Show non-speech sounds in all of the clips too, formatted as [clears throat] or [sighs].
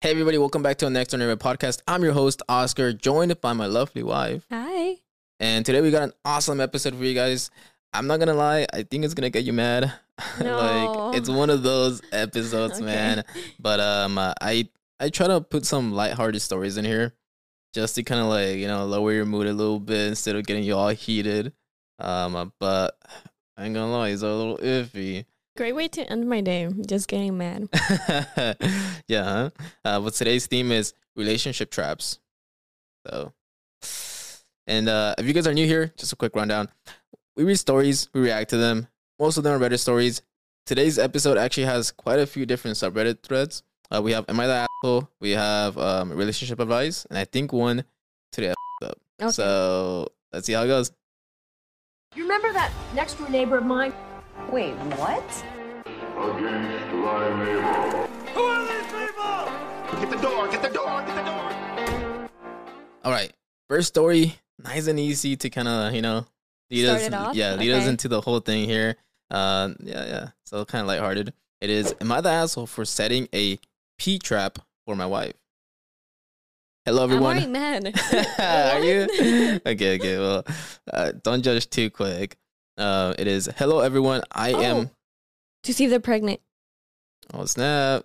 Hey, everybody, welcome back to the Next Neighbor podcast. I'm your host, Oscar, joined by my lovely wife. Hi. And today we got an awesome episode for you guys. I'm not gonna lie, I think it's gonna get you mad. [laughs] No. like it's one of those episodes, [laughs] Okay. man. But um, uh, I I try to put some lighthearted stories in here, just to kind of like you know lower your mood a little bit instead of getting you all heated. Um, uh, but I ain't gonna lie, it's a little iffy. Great way to end my day. Just getting mad. [laughs] yeah. Huh? Uh, but today's theme is relationship traps. So, and uh, if you guys are new here, just a quick rundown. We read stories, we react to them. Most of them are Reddit stories. Today's episode actually has quite a few different subreddit threads. Uh, we have Am I the Asshole? We have um, relationship advice, and I think one today. up. Okay. So let's see how it goes. You remember that next door neighbor of mine? Wait, what? against thy neighbor. Who are these people? Get the door, get the door, get the door. All right. First story, nice and easy to kind of, you know, lead Start us it off? yeah, lead us into the whole thing here. Uh yeah, yeah. So kind of lighthearted. It is am I the asshole for setting a pee trap for my wife? Hello everyone. I'm everyone. already mad. [laughs] Are you? [laughs] Okay, okay. Well, uh, don't judge too quick. Uh, it is hello everyone. I am Oh. to see if they're pregnant. oh snap.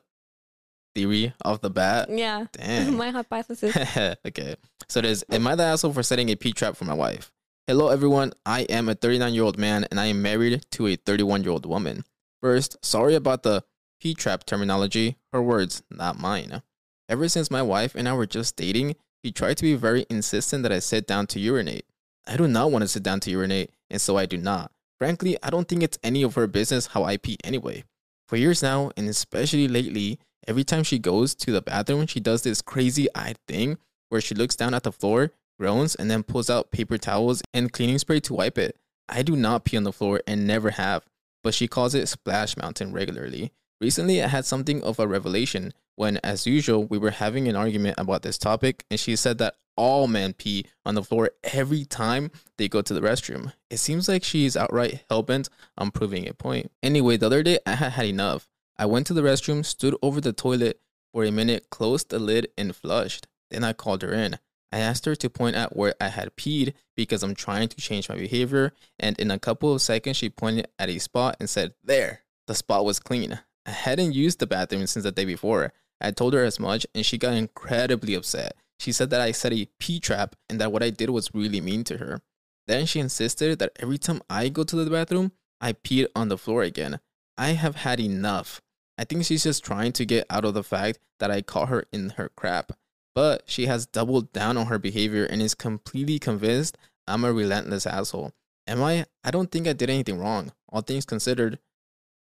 Theory off the bat. Yeah. [laughs] Damn. my hypothesis. [laughs] okay. So it is Am I the asshole for setting a pee trap for my wife? Hello, everyone. I am a 39 year old man and I am married to a 31 year old woman. First, sorry about the pee trap terminology. Her words, not mine. Ever since my wife and I were just dating, he tried to be very insistent that I sit down to urinate. I do not want to sit down to urinate, and so I do not. Frankly, I don't think it's any of her business how I pee anyway. For years now, and especially lately, every time she goes to the bathroom, she does this crazy eyed thing where she looks down at the floor, groans, and then pulls out paper towels and cleaning spray to wipe it. I do not pee on the floor and never have, but she calls it Splash Mountain regularly. Recently, I had something of a revelation when, as usual, we were having an argument about this topic, and she said that all men pee on the floor every time they go to the restroom. It seems like she is outright hellbent on proving a point. Anyway, the other day I had had enough. I went to the restroom, stood over the toilet for a minute, closed the lid, and flushed. Then I called her in. I asked her to point out where I had peed because I'm trying to change my behavior, and in a couple of seconds, she pointed at a spot and said, There, the spot was clean. I hadn't used the bathroom since the day before. I told her as much, and she got incredibly upset. She said that I set a pee trap and that what I did was really mean to her. Then she insisted that every time I go to the bathroom, I peed on the floor again. I have had enough. I think she's just trying to get out of the fact that I caught her in her crap. But she has doubled down on her behavior and is completely convinced I'm a relentless asshole. Am I? I don't think I did anything wrong, all things considered.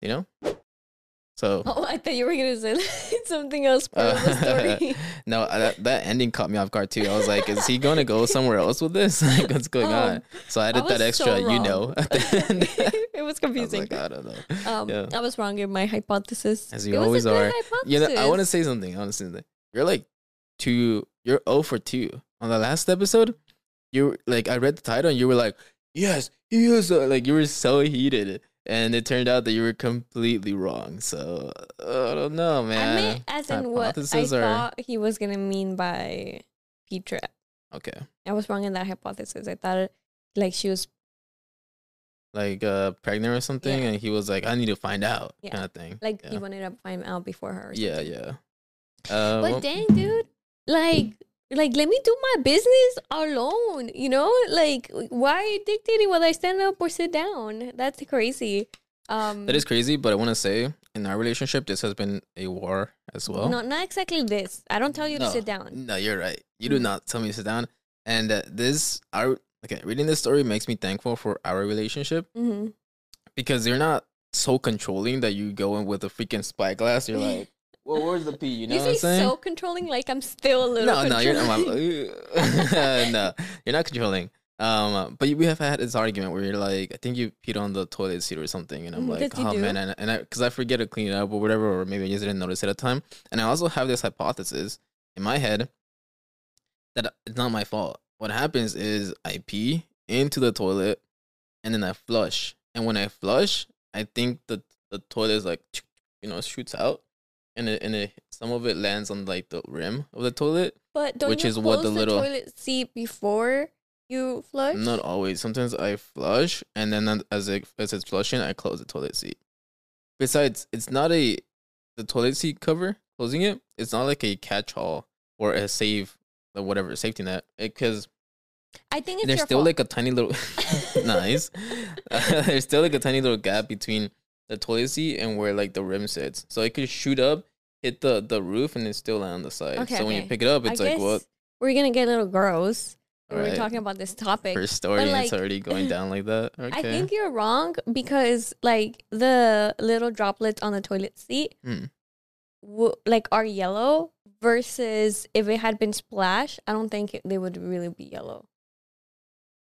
You know? So. [laughs] oh, I thought you were gonna say [laughs] something else part of the story. [laughs] no, uh, that, that ending caught me off guard too. I was like, is he going to go somewhere else with this? like, what's going Oh, on? So I added was that extra, so you know, at the end. it was I was confusing. like, I don't know. um, yeah. I was wrong in my hypothesis. As It you a always are. You know, I want to say something. I want to say something. You're like two, you're 0 for 2. On the last episode, you like, I read the title and you were like, yes, he is. uh," Like, you were so heated. And it turned out that you were completely wrong. So, uh, I don't know, man. I meant as in what I thought he was gonna mean by pee trap. Okay. I was wrong in that hypothesis. I thought like she was Like, uh, pregnant or something. Yeah. And he was like, I need to find out, Yeah. kind of thing. like yeah. he wanted to find out before her. or Yeah, yeah. Uh, But well, dang, dude, like, like let me do my business alone. You know, like why dictating whether I stand up or sit down? That's crazy. Um, that is crazy, but I want to say in our relationship, this has been a war as well. no, not exactly this. I don't tell you No, to sit down. No, you're right. You do Mhm. not tell me to sit down. And uh, this, our okay, reading this story makes me thankful for our relationship hmm because you're not so controlling that you go in with a freaking spyglass. You're like, well, where's the pee? You know you what I'm say saying? so controlling, like I'm still a little. no, no, you're not. controlling. [laughs] no, you're not controlling. Um, but we have had this argument where you're like, I think you peed on the toilet seat or something, and I'm Mhm, like, oh man, and, and I because I forget to clean it up or whatever, or maybe I just didn't notice it at the time. And I also have this hypothesis in my head that it's not my fault. What happens is I pee into the toilet, and then I flush, and when I flush, I think the the toilet is like, you know, shoots out, and it, and it, some of it lands on like the rim of the toilet. But don't Which you is what the close little- toilet seat before you flush? Not always. Sometimes I flush, and then as it as it's flushing, I close the toilet seat. Besides, it's not a the toilet seat cover closing it. It's not like a catch-all or a save or whatever safety net because I think it's there's still fault. like a tiny little [laughs] nice. [laughs] there's still like a tiny little gap between the toilet seat and where like the rim sits, so it could shoot up, hit the the roof, and then still land on the side. Okay, so when you pick it up, I it's like guess what We're gonna get a little gross. when We're talking about this topic. first story, and it's already going down like that. [laughs] Okay. I think you're wrong because like the little droplets on the toilet seat, Hmm. w- like are yellow versus if it had been splashed, I don't think it, they would really be yellow.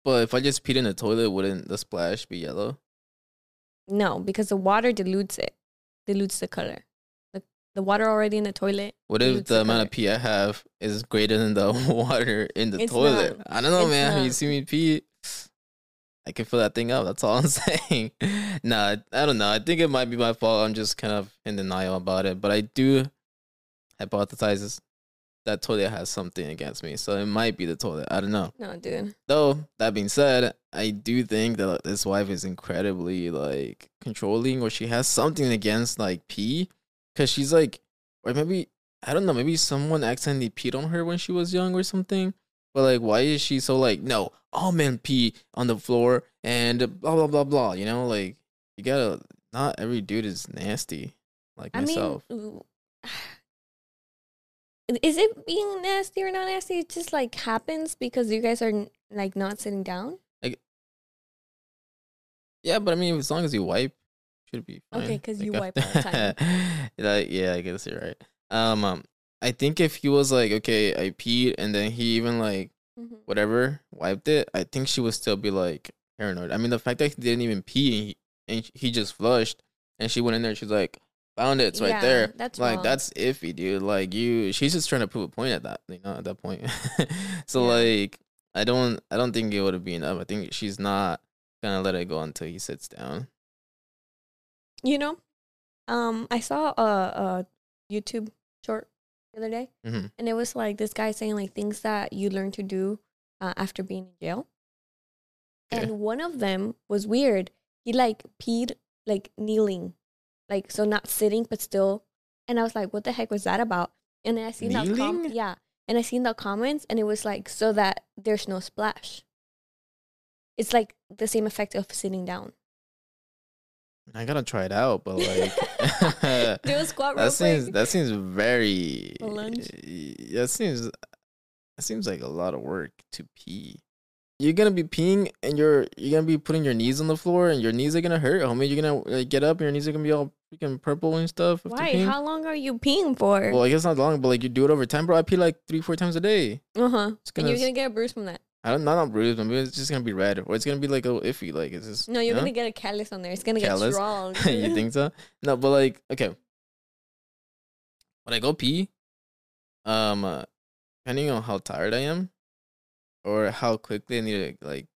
But if I just peed in the toilet, wouldn't the splash be yellow? No, because the water dilutes it, dilutes the color. The the water already in the toilet. What if dilutes the amount color. of pee I have is greater than the [laughs] water in the It's toilet? not. I don't know, It's man. You see me pee, I can fill that thing up. That's all I'm [laughs] saying. nah, I don't know. I think it might be my fault. I'm just kind of in denial about it. But I do hypothesize that toilet has something against me. So it might be the toilet. I don't know. No, dude. Though that being said, I do think that this wife is incredibly like controlling, or she has something against like pee, because she's like, or maybe I don't know, maybe someone accidentally peed on her when she was young or something. But like, why is she so like, no, all men pee on the floor and blah blah blah blah? You know, like you gotta. Not every dude is nasty, like I myself. mean, is it being nasty or not nasty? It just like happens because you guys are like not sitting down. Like, Yeah, but I mean, as long as you wipe, should be fine. Okay, 'cause you Like, wipe all the time. [laughs] like, yeah, I guess you're right. Um, um, I think if he was like, okay, I peed, and then he even like Mhm. whatever wiped it, I think she would still be like paranoid. I mean, the fact that he didn't even pee and he, and he just flushed, and she went in there, she's like, found it, it's right Yeah, there. that's like wrong. that's iffy, dude. Like you, she's just trying to prove a point at that, you know, at that point. [laughs] so Yeah. like, I don't, I don't think it would be enough. I think she's not gonna let it go until he sits down. You know, um, I saw a, a YouTube short the other day, Mhm. and it was like this guy saying like things that you learn to do uh, after being in jail. Okay. And one of them was weird. He like peed like kneeling, like so not sitting but still. And I was like, what the heck was that about? And then I seen the com- yeah, and I seen the comments, and it was like so that there's no splash. It's like the same effect of sitting down. I gotta try it out, but like [laughs] [laughs] Do a squat that seems quick. that seems very lunge? Eh, that seems that seems like a lot of work to pee. You're gonna be peeing and you're you're gonna be putting your knees on the floor and your knees are gonna hurt, homie. You're gonna like, get up and your knees are gonna be all freaking purple and stuff. Why? How long are you peeing for? Well, I guess not long, but like you do it over time, bro. I pee like three, four times a day. uh huh. It's And you're gonna get a bruise from that. I don't not on bruise, but maybe it's just gonna be red or it's gonna be like a little iffy. Like it's just No, you're you know? gonna get a callus on there. It's gonna Callus? get strong. [laughs] you think so? No, but like, okay. When I go pee, um, uh, depending on how tired I am, or how quickly I need to like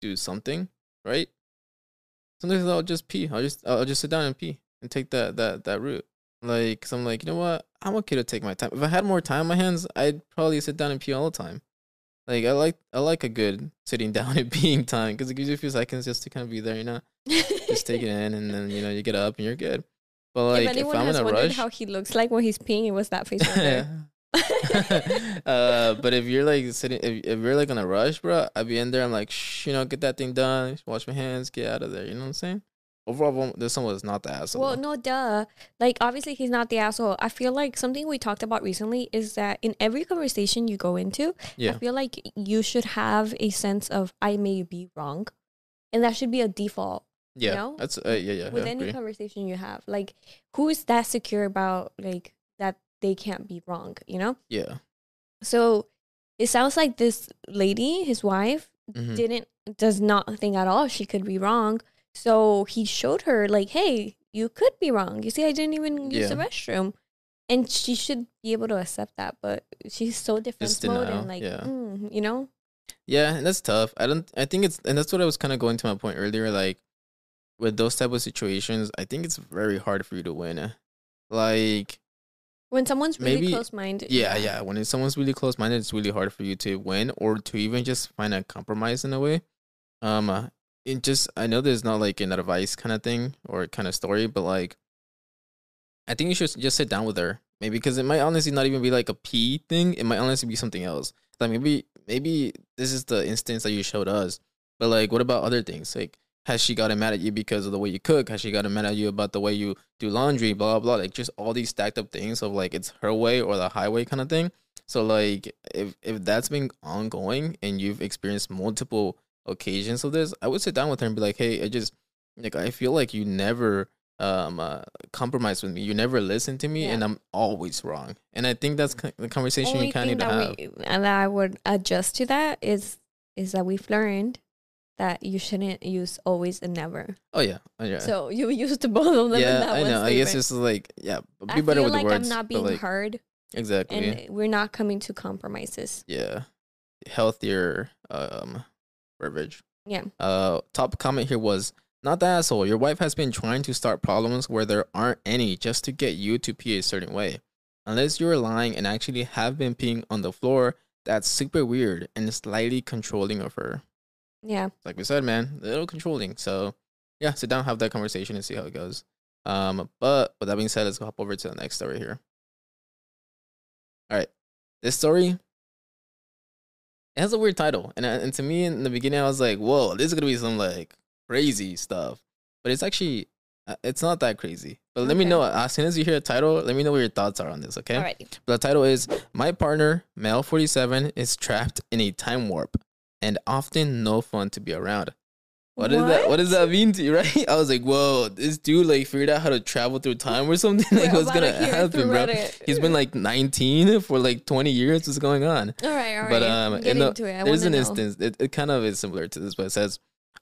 do something, right? Sometimes I'll just pee. I'll just I'll just sit down and pee and take that that that route. Like, cause I'm like, you know what? I'm okay to take my time. If I had more time on my hands, I'd probably sit down and pee all the time. Like, I like I like a good [laughs] sitting down and peeing time because it gives you a few seconds just to kind of be there, you know just take it in and then you know you get up and you're good but like if if, anyone i'm has in a wondered rush how he looks like when he's peeing, it was that [laughs] face right there. [laughs] uh but if you're like sitting if, if you're like in a rush bro i'd be in there i'm like Shh, you know get that thing done wash my hands get out of there you know what i'm saying overall this one was not the asshole Well, no, duh. Like, obviously, he's not the asshole. I feel like something we talked about recently is that in every conversation you go into, yeah. I feel like you should have a sense of I may be wrong, and that should be a default yeah know? that's uh, yeah yeah with I any agree. conversation you have. Like, who is that secure about like that they can't be wrong? You know. yeah So it sounds like this lady, his wife, Mhm. didn't does not think at all she could be wrong. So he showed her like, hey, you could be wrong. You see, I didn't even use the restroom. And she should be able to accept that, but she's so defense mode and like, yeah. mm, you know, Yeah, and that's tough. I don't. I think it's, and that's what I was kind of going to my point earlier. Like with those type of situations, I think it's very hard for you to win. Like When someone's really Maybe- close minded. yeah, yeah. When someone's really close minded, it's really hard for you to win or to even just find a compromise in a way. Um, uh, it just I know there's not like an advice kind of thing or kind of story, but like, I think you should just sit down with her maybe because it might honestly not even be like a P thing. It might honestly be something else. Like maybe maybe this is the instance that you showed us, but like, what about other things? Like, has she gotten mad at you because of the way you cook? Has she gotten mad at you about the way you do laundry? Blah blah blah. Like just all these stacked up things of like it's her way or the highway kind of thing. So like if if that's been ongoing and you've experienced multiple occasions of this, I would sit down with her and be like, hey, I just like I feel like you never um uh, compromise with me. You never listen to me, Yeah. and I'm always wrong. And I think that's the conversation Only you kind of need to have. we and I would adjust to that is is that we've learned that you shouldn't use always and never. Oh yeah, oh, yeah. So [laughs] you used both of them. in yeah, that I know. I guess statement. is like yeah, be I better feel with like the words. I'm not being like, heard, Exactly. and we're not coming to compromises. yeah, healthier um verbiage. Yeah. Uh, top comment here was not the asshole. Your wife has been trying to start problems where there aren't any just to get you to pee a certain way. Unless you're lying and actually have been peeing on the floor, that's super weird and slightly controlling of her. Yeah. Like we said, man, a little controlling. So yeah, sit down, have that conversation, and see how it goes. Um, but with that being said, let's hop over to the next story here. All right, this story it has a weird title, and and to me in the beginning, I was like, "Whoa, this is gonna be some like crazy stuff," but it's actually uh, it's not that crazy. But let me know as soon as you hear a title, let me know what your thoughts are on this. Okay. Alrighty. The title is My Partner, Male 47, is trapped in a time warp and often no fun to be around. What does that what does that mean to you, [laughs] right? I was like, whoa, this dude like figured out how to travel through time or something. [laughs] like what's gonna happen, bro? Reddit. He's been like 19 for like 20 years. What's going on? All right. All right. But um Get in the- there's an know. instance, it, it kind of is similar to this, but it says,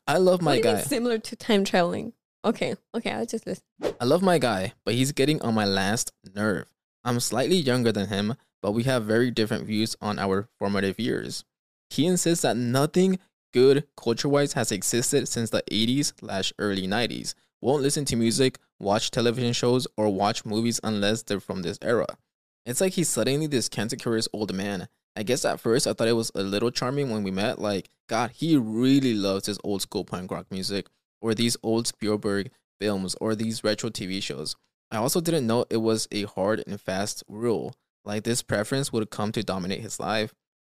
I love my what do you guy. similar to time traveling? Okay. Okay. I'll just listen. I love my guy, but he's getting on my last nerve. I'm slightly younger than him, but we have very different views on our formative years. He insists that nothing good culture wise has existed since the 80s slash early 90s. Won't listen to music, watch television shows, or watch movies unless they're from this era. It's like he's suddenly this cantankerous old man. I guess at first I thought it was a little charming when we met. Like, God, he really loves his old school punk rock music, or these old Spielberg films, or these retro TV shows. I also didn't know it was a hard and fast rule. Like, this preference would come to dominate his life.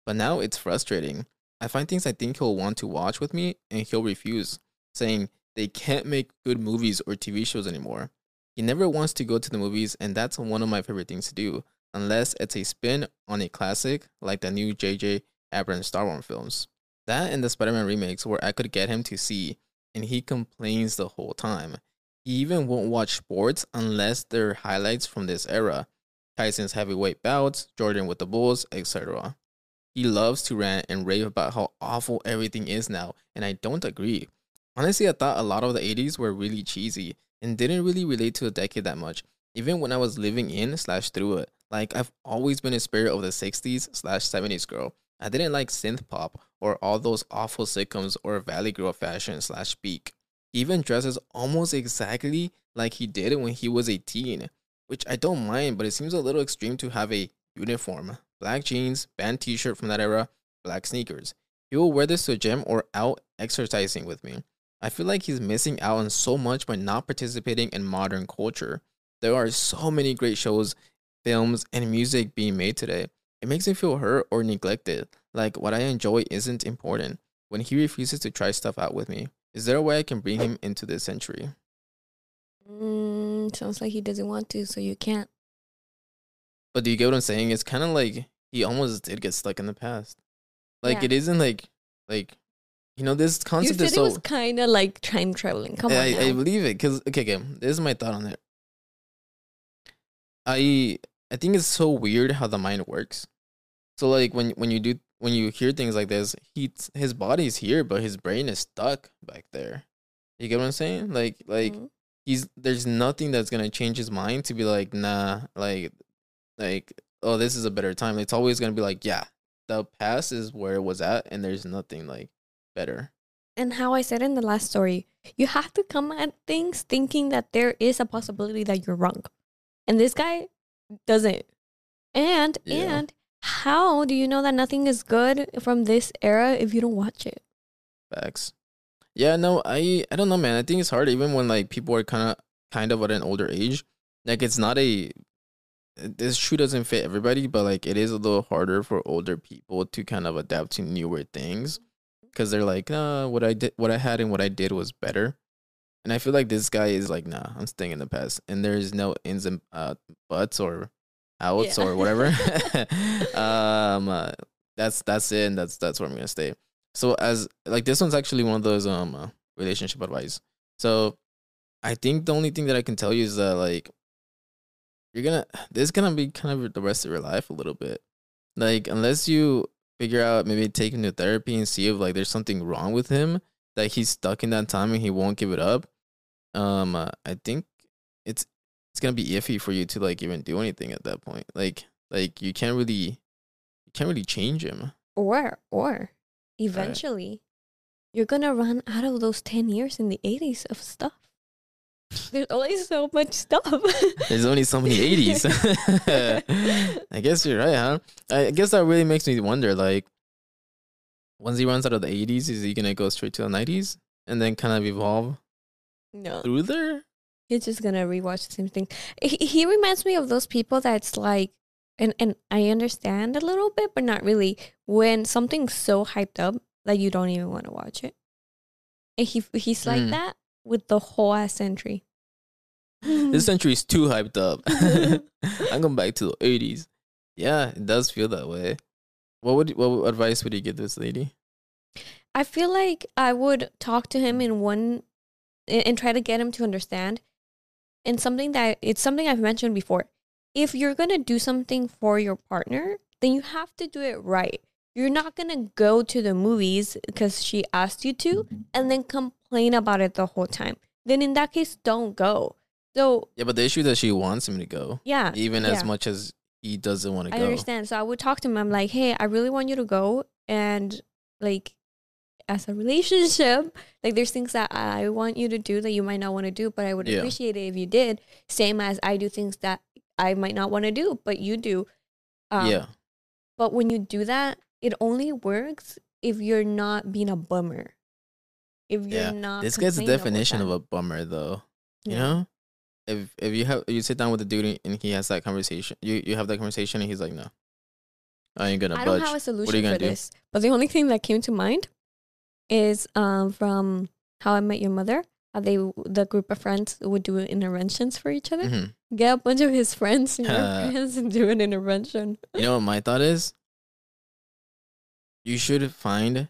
But now it's frustrating. I find things I think he'll want to watch with me, and he'll refuse, saying they can't make good movies or TV shows anymore. He never wants to go to the movies, and that's one of my favorite things to do, unless it's a spin on a classic like the new J.J. Abrams Star Wars films. That and the Spider Man remakes, where I could get him to see, and he complains the whole time. He even won't watch sports unless they're highlights from this era Tyson's heavyweight bouts, Jordan with the Bulls, etc. He loves to rant and rave about how awful everything is now, and I don't agree. Honestly, I thought a lot of the 80s were really cheesy and didn't really relate to the decade that much, even when I was living in slash through it. Like, I've always been a spirit of the 60s slash 70s girl. I didn't like synth pop or all those awful sitcoms or Valley Girl fashion slash speak. He even dresses almost exactly like he did when he was a teen, which I don't mind, but it seems a little extreme to have a uniform black jeans, band t shirt from that era, black sneakers. He will wear this to a gym or out exercising with me. I feel like he's missing out on so much by not participating in modern culture. There are so many great shows, films, and music being made today. It makes me feel hurt or neglected, like what I enjoy isn't important. When he refuses to try stuff out with me, is there a way I can bring him into this century? Mm, sounds like he doesn't want to, so you can't. But do you get what I'm saying? It's kind of like he almost did get stuck in the past. Like Yeah. it isn't like like you know this You concept said is it so. was kind of like time traveling. Come on. I, I believe it because okay, okay, this is my thought on it. I I think it's so weird how the mind works. So like when when you do when you hear things like this, he his body's here, but his brain is stuck back there. You get what I'm saying? Like like Mhm. he's there's nothing that's gonna change his mind to be like nah like like oh this is a better time. It's always gonna be like yeah the past is where it was at and there's nothing like better. And how I said in the last story, you have to come at things thinking that there is a possibility that you're wrong. And this guy doesn't. And Yeah. and how do you know that nothing is good from this era if you don't watch it? Facts. Yeah, no, I I don't know, man. I think it's hard even when like people are kind of kind of at an older age. Like it's not a this shoe doesn't fit everybody, but like it is a little harder for older people to kind of adapt to newer things because they're like, uh, what I did, what I had, and what I did was better. And I feel like this guy is like, nah, I'm staying in the past, and there is no ins and uh, buts or outs Yeah. or whatever. [laughs] [laughs] um, uh, that's that's it, and that's that's where I'm gonna stay. So as like this one's actually one of those um uh, relationship advice. So I think the only thing that I can tell you is that like you're gonna this is gonna be kind of the rest of your life a little bit. Like unless you figure out maybe take him to therapy and see if like there's something wrong with him that he's stuck in that time and he won't give it up. Um, uh, I think it's it's gonna be iffy for you to like even do anything at that point. Like like you can't really you can't really change him. Or or eventually you're gonna run out of those ten years in the eighties of stuff. There's only so much stuff. [laughs] There's only so many 80s. [laughs] [laughs] I guess you're right, huh? I guess that really makes me wonder like, once he runs out of the 80s, is he going to go straight to the 90s and then kind of evolve no. through there? He's just gonna rewatch the same thing. He, he reminds me of those people that's like, and and I understand a little bit, but not really. When something's so hyped up that you don't even want to watch it, and he he's like Mm. that with the whole ass century. [laughs] This century is too hyped up. [laughs] [laughs] I'm going back to the 80s. Yeah, it does feel that way. What would what advice would you give this lady? I feel like I would talk to him in one and, and try to get him to understand. And something that it's something I've mentioned before. If you're going to do something for your partner, then you have to do it right. You're not going to go to the movies because she asked you to and then complain about it the whole time. Then in that case, don't go. So, Yeah, but the issue is that she wants him to go, yeah. even yeah. as much as he doesn't want to go. I understand. So I would talk to him. I'm like, hey, I really want you to go. And like, as a relationship, like, there's things that I want you to do that you might not want to do, but I would Yeah. appreciate it if you did. Same as I do things that I might not want to do, but you do. Um, yeah. But when you do that, it only works if you're not being a bummer. If you're Yeah. not. This guy's the the definition of a bummer, though. You Yeah. know, if if you have you sit down with a dude and he has that conversation, you you have that conversation and he's like, no, I ain't gonna I budge. don't have a what are solution you for gonna do? this. But the only thing that came to mind is um from How I Met Your Mother. How they the group of friends would do interventions for each other. Mhm. Get a bunch of his friends and your Uh. friends and do an intervention. You know what my thought is? You should find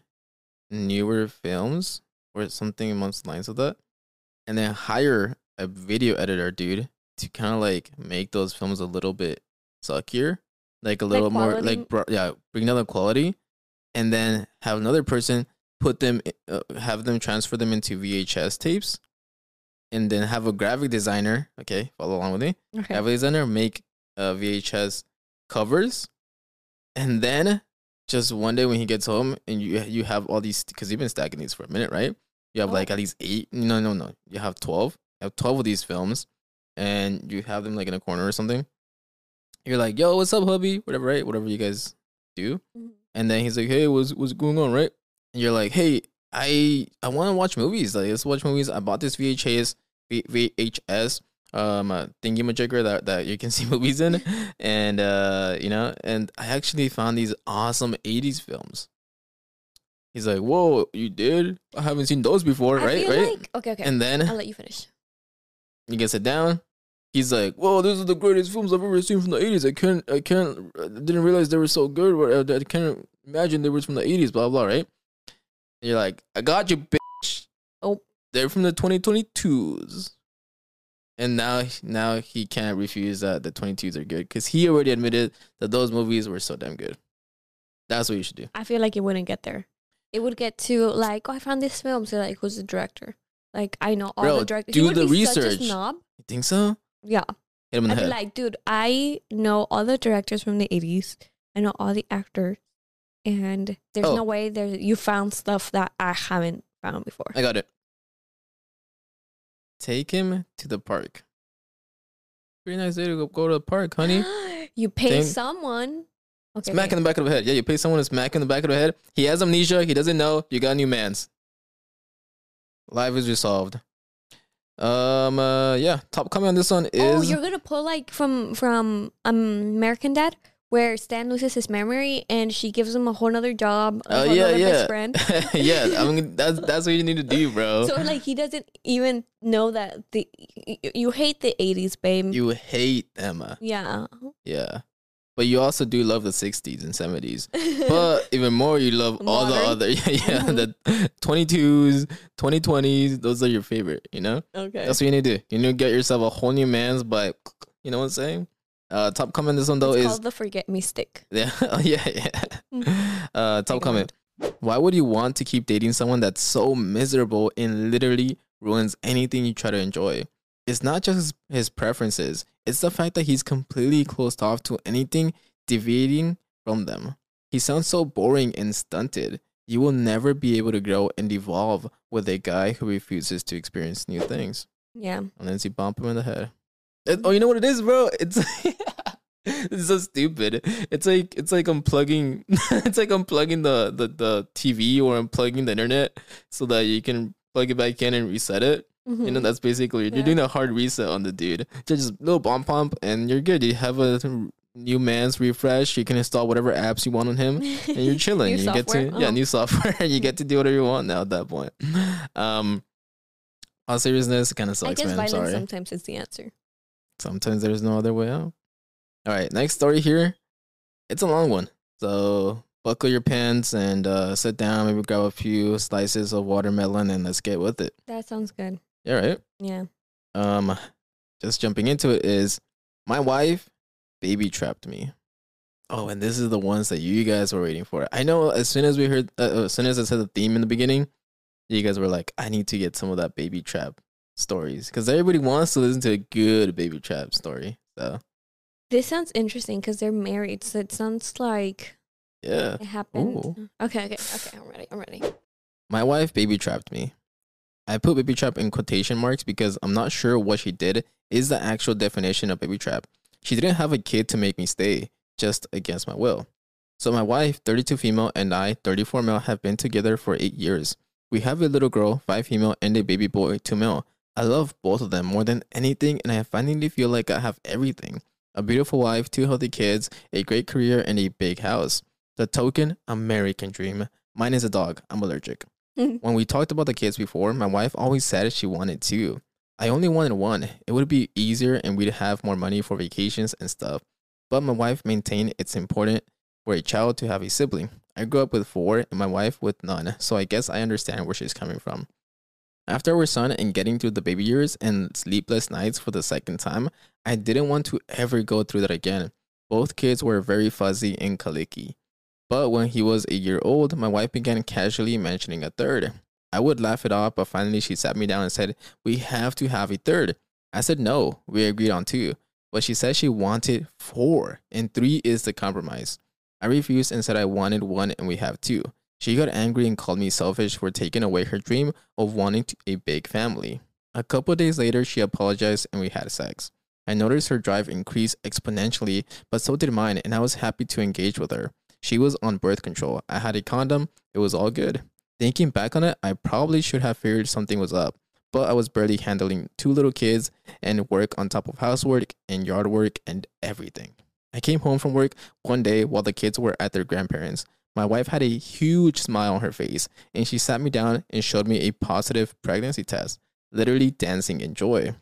newer films or something amongst the lines of that, and then hire a video editor, dude, to kind of like make those films a little bit suckier, like a little more like bro- yeah, bring down the quality, and then have another person put them, uh, have them transfer them into VHS tapes, and then have a graphic designer. Okay, follow along with me Okay. graphic designer make uh, VHS covers, and then just one day when he gets home and you you have all these because you've been stacking these for a minute, right? You have Oh. like at least eight. No, no, no. You have twelve. You have twelve of these films, and you have them like in a corner or something. You're like, "Yo, what's up, hubby?" Whatever, right? Whatever you guys do. Mhm. And then he's like, "Hey, what's what's going on, right?" And you're like, "Hey, I I want to watch movies. Like, let's watch movies. I bought this VHS V- VHS um uh, thingy majigger that that you can [laughs] see movies in, and uh you know, and I actually found these awesome '80s films. He's like, "Whoa, you did? I haven't seen those before, I right? Right?" like okay, okay. And then I'll let you finish. [laughs] you get sit down. He's like, "Whoa, these are the greatest films I've ever seen from the '80s. I can't, I can't, I didn't realize they were so good. I can't imagine they were from the '80s." Blah blah. Right? And you're like, "I got you, bitch." Oh. they're from the 2022s. And now, now he can't refuse that the 22s are good because he already admitted that those movies were so damn good. That's what you should do. I feel like it wouldn't get there. It would get to like, oh, I found this film. So like, who's the director? Like, I know all Bro, the directors. do he the be such a research. snob. You think so? Yeah. Hit him in the I'd be like, dude, I know all the directors from the 80s. I know all the actors. And there's Oh. no way there you found stuff that I haven't found before. I got it. Take him to the park. Pretty nice day to go, go to the park, [gasps] honey. you pay Same- someone. Okay. Smack in the back of the head. Yeah, you pay someone to smack in the back of the head. He has amnesia. He doesn't know. You got new mans. Life is resolved. Um. Uh. Yeah. Top comment on this one is. oh, you're gonna pull like from from um American Dad, where Stan loses his memory and she gives him a whole nother job, Oh yeah, yeah, best friend. [laughs] yeah. I mean, [laughs] that's that's what you need to do, bro. So like he doesn't even know that the you hate the '80s, babe. you hate Emma. yeah. Yeah. But you also do love the 60s and 70s. [laughs] But even more, you love all the other, yeah, yeah Mhm. the 22s, 2020s. Those are your favorite, you know? okay. That's what you need to do. You need to get yourself a whole new man's, but you know what I'm saying? Uh, top comment this one though it's is called the forget me stick. [laughs] yeah, oh, yeah, yeah. [laughs] Uh, top comment. Why would you want to keep dating someone that's so miserable and literally ruins anything you try to enjoy? It's not just his, his preferences, it's the fact that he's completely closed off to anything deviating from them. He sounds so boring and stunted. You will never be able to grow and evolve with a guy who refuses to experience new things. Yeah. And then you bump him in the head. Oh, you know what it is, bro? It's [laughs] it's so stupid. It's like it's like unplugging. [laughs] it's like unplugging the, the the TV or unplugging the internet so that you can plug it back in and reset it. You know, Mhm. that's basically you're doing a hard reset on the dude. Just little bomb pump, and you're good. You have a new man's refresh. You can install whatever apps you want on him, and you're [laughs] chilling. You get to software? yeah, Oh. new software. you get to do whatever you want now at that point. Um, all seriousness, it kind of I sucks, guess man. I'm violence sometimes is the answer. Sometimes there's no other way out. All right, next story here. It's a long one, so buckle your pants and uh, sit down. Maybe grab a few slices of watermelon and let's get with it. That sounds good. Yeah, right. Yeah. Um, just jumping into it is my wife baby trapped me. Oh, and this is the ones that you guys were waiting for. I know as soon as we heard, uh, as soon as I said the theme in the beginning, you guys were like, I need to get some of that baby trap stories because everybody wants to listen to a good baby trap story. So This sounds interesting because they're married, so it sounds like yeah, it happened. Ooh. Okay, okay, okay. I'm ready. I'm ready. my wife baby trapped me. I put baby trap in quotation marks because I'm not sure what she did is the actual definition of baby trap. She didn't have a kid to make me stay, just against my will. So my wife, 32 female, and I, 34 male, have been together for eight years. We have a little girl, five female, and a baby boy, two male. I love both of them more than anything, and I finally feel like I have everything. A beautiful wife, two healthy kids, a great career, and a big house. The token American dream. Mine is a dog. I'm allergic. [laughs] when we talked about the kids before, my wife always said she wanted two. I only wanted one. It would be easier and we'd have more money for vacations and stuff. But my wife maintained it's important for a child to have a sibling. I grew up with four and my wife with none, so I guess I understand where she's coming from. After our son and getting through the baby years and sleepless nights for the second time, I didn't want to ever go through that again. Both kids were very fuzzy and colicky. But when he was a year old, my wife began casually mentioning a third. I would laugh it off, but finally she sat me down and said, We have to have a third. I said no, we agreed on two. But she said she wanted four, and three is the compromise. I refused and said I wanted one and we have two. She got angry and called me selfish for taking away her dream of wanting a big family. A couple days later, she apologized and we had sex. I noticed her drive increase exponentially, but so did mine, and I was happy to engage with her. She was on birth control. I had a condom. It was all good. Thinking back on it, I probably should have figured something was up, but I was barely handling two little kids and work on top of housework and yard work and everything. I came home from work one day while the kids were at their grandparents'. My wife had a huge smile on her face and she sat me down and showed me a positive pregnancy test, literally dancing in joy.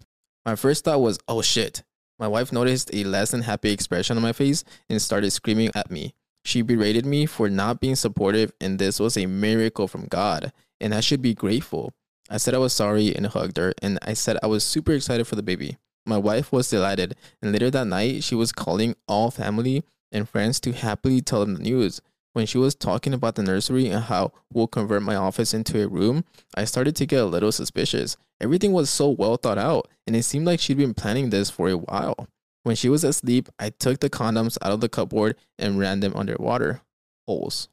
My first thought was, oh shit. My wife noticed a less than happy expression on my face and started screaming at me. She berated me for not being supportive, and this was a miracle from God, and I should be grateful. I said I was sorry and hugged her, and I said I was super excited for the baby. My wife was delighted, and later that night, she was calling all family and friends to happily tell them the news. When she was talking about the nursery and how we'll convert my office into a room, I started to get a little suspicious. Everything was so well thought out, and it seemed like she'd been planning this for a while. When she was asleep, I took the condoms out of the cupboard and ran them underwater. Holes.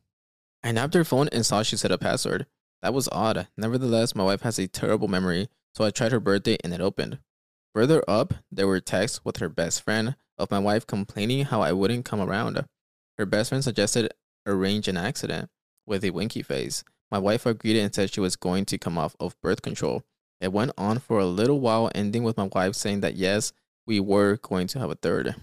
I nabbed her phone and saw she set a password. That was odd. Nevertheless, my wife has a terrible memory, so I tried her birthday and it opened. Further up, there were texts with her best friend of my wife complaining how I wouldn't come around. Her best friend suggested arrange an accident with a winky face. My wife agreed and said she was going to come off of birth control. It went on for a little while, ending with my wife saying that yes, we were going to have a third.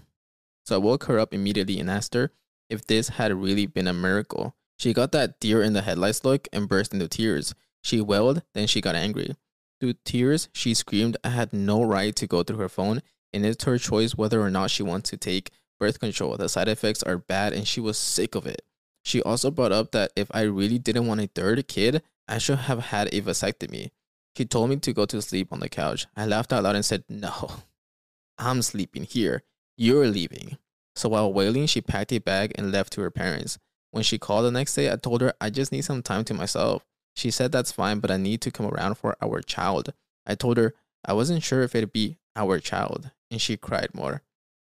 So I woke her up immediately and asked her if this had really been a miracle. She got that deer in the headlights look and burst into tears. She wailed, then she got angry. Through tears, she screamed I had no right to go through her phone, and it's her choice whether or not she wants to take birth control. The side effects are bad, and she was sick of it. She also brought up that if I really didn't want a third kid, I should have had a vasectomy. She told me to go to sleep on the couch. I laughed out loud and said, No, [laughs] I'm sleeping here. You're leaving. So while wailing, she packed a bag and left to her parents. When she called the next day, I told her I just need some time to myself. She said that's fine, but I need to come around for our child. I told her I wasn't sure if it'd be our child, and she cried more.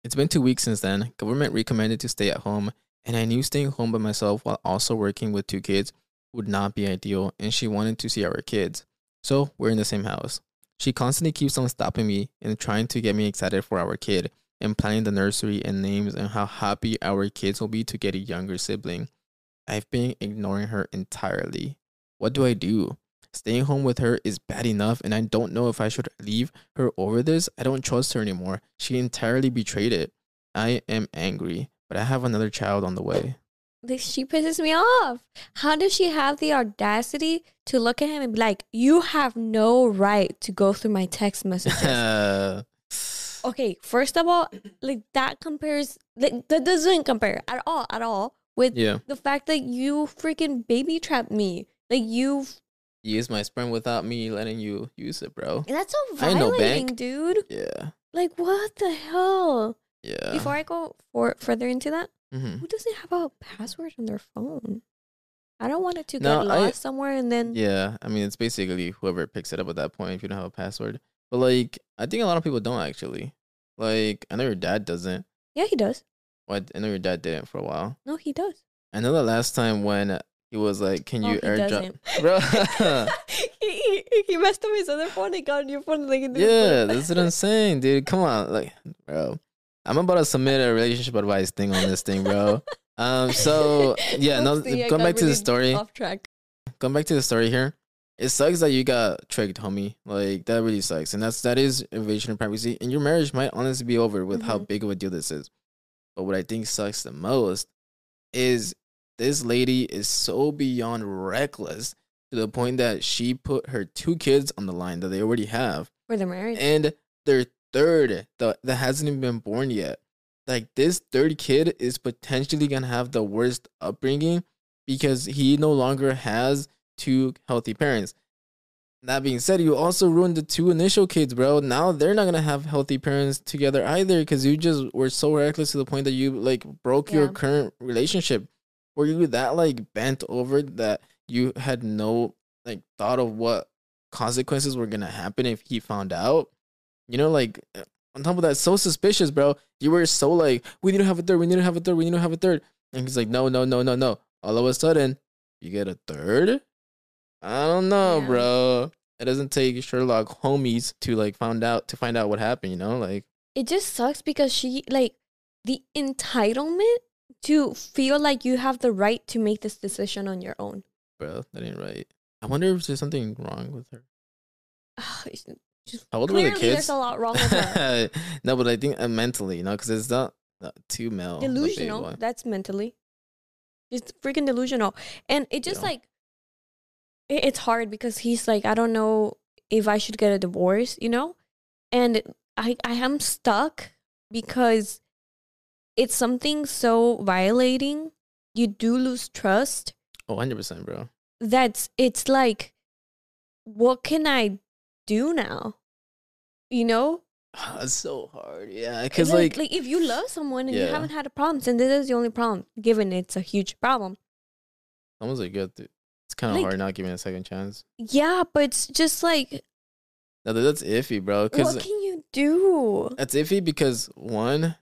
It's been two weeks since then. Government recommended to stay at home, and I knew staying home by myself while also working with two kids would not be ideal, and she wanted to see our kids. So we're in the same house. She constantly keeps on stopping me and trying to get me excited for our kid and planning the nursery and names and how happy our kids will be to get a younger sibling. I've been ignoring her entirely. What do I do? Staying home with her is bad enough, and I don't know if I should leave her over this. I don't trust her anymore. She entirely betrayed it. I am angry, but I have another child on the way. She pisses me off. How does she have the audacity to look at him and be like, "You have no right to go through my text messages"? [laughs] Okay, first of all, like that compares, like that doesn't compare at all, at all with yeah. the fact that you freaking baby trapped me. Like you, Use my sperm without me letting you use it, bro. that's so no violating, bank. dude. Yeah. Like what the hell? Yeah. Before I go for further into that, Mhm. who doesn't have a password on their phone? I don't want it to No, get I- lost somewhere and then Yeah, I mean it's basically whoever picks it up at that point if you don't have a password. But like I think a lot of people don't actually. Like I know your dad doesn't. yeah, he does. Well, I know your dad didn't for a while. No, he does. I know the last time when he was like, "Can Oh, you he airdrop?" [laughs] Bro. [laughs] he, he, he messed up his other phone. He got a new phone. Like, yeah, that's what I'm saying, dude. Come on, like, bro. I'm about to submit a relationship advice thing on this thing, bro. Um, so [laughs] yeah, no. I Going back to the story. Off track. going back to the story here, it sucks that you got tricked, homie. Like that really sucks, and that's that is invasion of privacy. And your marriage might honestly be over with how Mhm. big of a deal this is. But what I think sucks the most is this lady is so beyond reckless to the point that she put her two kids on the line that they already have, For the marriage. and their third that that hasn't even been born yet. Like this third kid is potentially gonna have the worst upbringing because he no longer has two healthy parents. That being said, you also ruined the two initial kids, bro. Now they're not gonna have healthy parents together either because you just were so reckless to the point that you like broke your current relationship. Were you that like bent over that you had no like thought of what consequences were gonna happen if he found out? You know, like uh, on top of that, so suspicious, bro. You were so like, we need to have a third, we need to have a third, we need to have a third. And he's like, no, no, no, no, no. All of a sudden, you get a third? I don't know, Yeah. bro. It doesn't take Sherlock homies to like find out to find out what happened, you know? Like it just sucks because she like the entitlement to feel like you have the right to make this decision on your own. bro, that ain't right. I wonder if there's something wrong with her. Just- How old were the kids? there's a lot wrong with her. [laughs] no, but I think uh, mentally, you know, because it's not, not too male. delusional. That's mentally. It's freaking delusional. And it just Yeah. like it, it's hard because he's like, I don't know if I should get a divorce, you know? And I I am stuck because it's something so violating. You do lose trust. Oh, 100%, bro. That's it's like what can I do now? You know? Ah, it's so hard. Yeah, because like, like, like if you love someone and you haven't had a problem, and this is the only problem, given it's a huge problem. someone's like, good. dude. It's kind of Like- hard not giving a second chance. Yeah, but it's just like, No, that's iffy, bro. Because what can you do? That's iffy because one,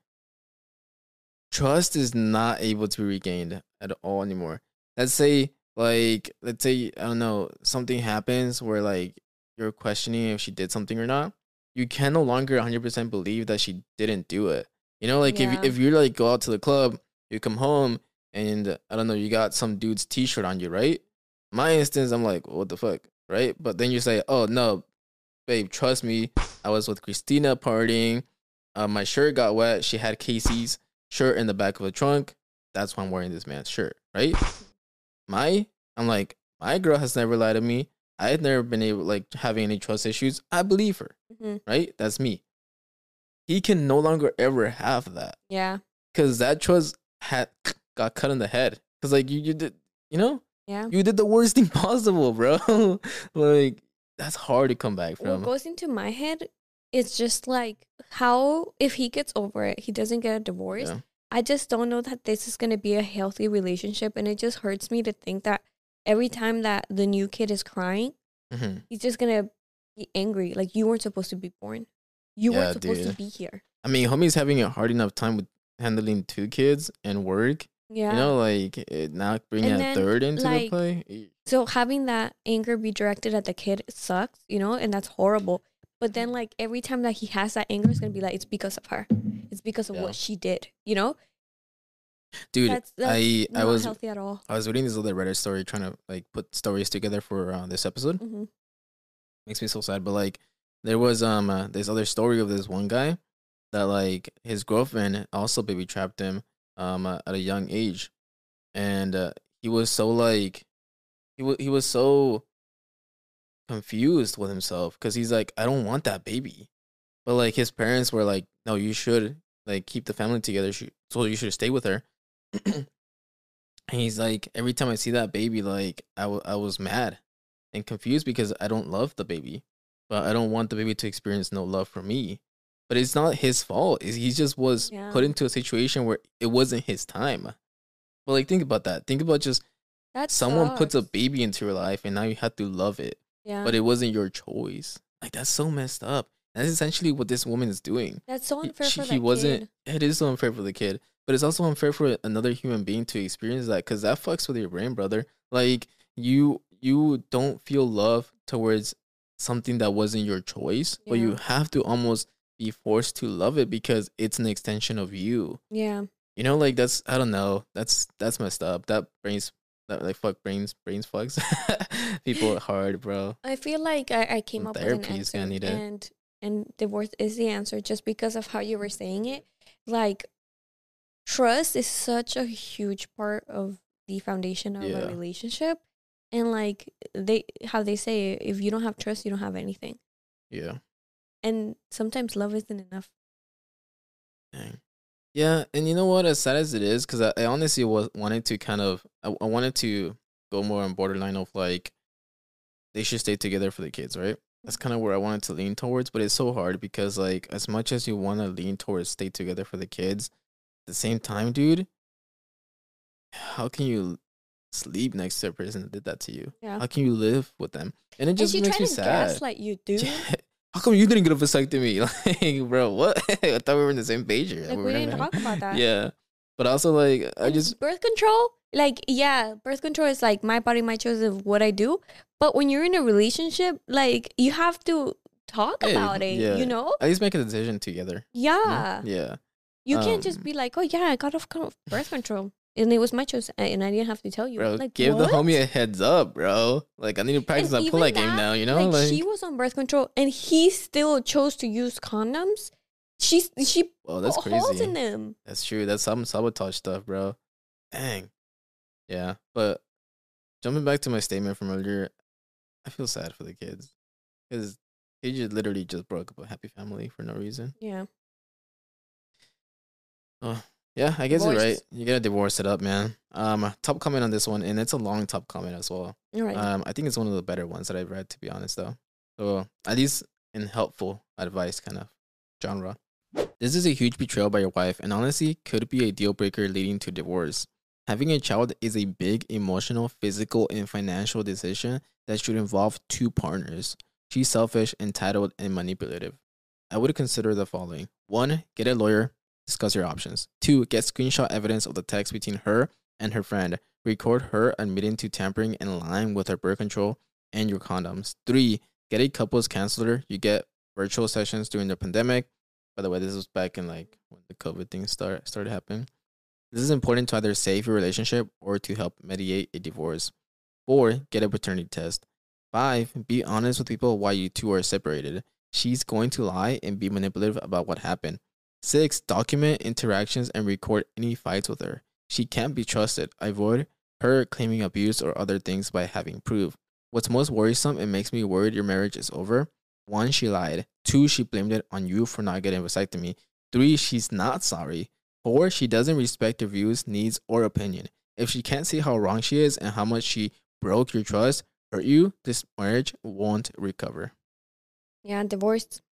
trust is not able to be regained at all anymore. Let's say, like, let's say, I don't know, something happens where like you're questioning if she did something or not. you can no longer 100% believe that she didn't do it. You know, like Yeah. if if you like go out to the club, you come home and I don't know, you got some dude's t-shirt on you, right? My instance, I'm like, what the fuck, right? But then you say, oh no, babe, trust me, I was with Christina partying. Uh, my shirt got wet. She had Casey's shirt in the back of the trunk. That's why I'm wearing this man's shirt, right? My, I'm like, my girl has never lied to me. I've never been able like having any trust issues. I believe her, Mhm. right? That's me. He can no longer ever have that Yeah. because that trust had got cut in the head. Because like you, you did, you know, Yeah. you did the worst thing [laughs] possible, bro. [laughs] like that's hard to come back from. What goes into my head is just like how if he gets over it, he doesn't get a divorce. Yeah. I just don't know that this is gonna be a healthy relationship, and it just hurts me to think that every time that the new kid is crying, Mhm. he's just gonna be angry. Like you weren't supposed to be born. You Yeah, weren't supposed dude. to be here. I mean, homie's having a hard enough time with handling two kids and work. Yeah. You know, like it, not bringing And a then, third into like, the play. So having that anger be directed at the kid sucks, you know, and that's horrible. But then like every time that he has that anger, it's gonna be like it's because of her. It's because of Yeah. what she did. You know? Dude, that's, that's I I was healthy at all. I was reading this other Reddit story trying to like put stories together for uh, this episode. hmm Makes me so sad, but like there was um uh, this other story of this one guy that like his girlfriend also baby trapped him um uh, at a young age, and uh, he was so like he was he was so confused with himself because he's like I don't want that baby, but like his parents were like no you should like keep the family together sh- so you should stay with her. [clears throat] and he's like every time I see that baby like I I was mad and confused because I don't love the baby, but I don't want the baby to experience no love from me. But it's not his fault. It's- He just was Yeah. put into a situation where it wasn't his time. But like, think about that. Think about just That someone puts a baby into your life and now you have to love it, yeah. but it wasn't your choice. Like that's so messed up. That's essentially what this woman is doing. that's so He- unfair she- for he that wasn't. kid. It is so unfair for the kid, but it's also unfair for another human being to experience that because that fucks with your brain, brother. Like you, you don't feel love towards something that wasn't your choice, but you have to almost be forced to love it because it's an extension of you. Yeah. You know, like that's I don't know. That's that's messed up. That brains that like fuck brains brains fucks [laughs] people [laughs] hard, bro. I feel like I, I came Some up with an answer, gonna need it. and and divorce is the answer just because of how you were saying it. Like trust is such a huge part of the foundation of Yeah. a relationship, and like they how they say if you don't have trust, you don't have anything. Yeah. And sometimes love isn't enough. Dang. Yeah, and you know what? As sad as it is, because I, I honestly was wanted to kind of I, I wanted to go more on borderline of like they should stay together for the kids, right? That's kind of where I wanted to lean towards, but it's so hard because like as much as you want to lean towards stay together for the kids, the same time, dude, how can you sleep next to a person that did that to you? Yeah. How can you live with them? And it just she makes me sad. Like you, dude. [laughs] How come you didn't get a vasectomy? [laughs] Like, bro, what? [laughs] I thought we were in the same page here. Like we didn't talk about that. Yeah, but also like I just birth control like yeah birth control is like my body my choice of what i do but when you're in a relationship like you have to talk about it you know at least make a decision together. yeah Yeah. You can't just Um, be like oh yeah i got off birth control and it was my choice and i didn't have to tell you Bro, like give what? the homie a heads up, bro. Like I need to practice And that pull that game now, you know? like, Like, she was on birth control and he still chose to use condoms she's she well, that's crazy. in them That's true. That's some sabotage stuff, bro. Dang. Yeah, but jumping back to my statement from earlier, I feel sad for the kids because he just literally just broke up a happy family for no reason. yeah Oh, yeah, I guess you're right. You gotta divorce it up, man. Um, top comment on this one, and it's a long top comment as well. all right Um, I think it's one of the better ones that I've read, to be honest, though. So at least in helpful advice kind of genre. This is a huge betrayal by your wife, and honestly, could be a deal breaker leading to divorce. Having a child is a big emotional, physical, and financial decision that should involve two partners. She's selfish, entitled, and manipulative. I would consider the following: one, get a lawyer, discuss your options. Two, get screenshot evidence of the text between her and her friend. Record her admitting to tampering and lying with her birth control and your condoms. Three, get a couples counselor. You get virtual sessions during the pandemic. By the way, this was back in like when the COVID thing start, started happening. This is important to either save your relationship or to help mediate a divorce. Four, get a paternity test. Five, be honest with people why you two are separated. She's going to lie and be manipulative about what happened. Six, document interactions and record any fights with her. She can't be trusted. Avoid her claiming abuse or other things by having proof. What's most worrisome and makes me worried your marriage is over. One, she lied. Two, she blamed it on you for not getting a vasectomy. Three, she's not sorry. Four, she doesn't respect your views, needs, or opinion. If she can't see how wrong she is and how much she broke your trust, hurt you, this marriage won't recover. Yeah, divorced.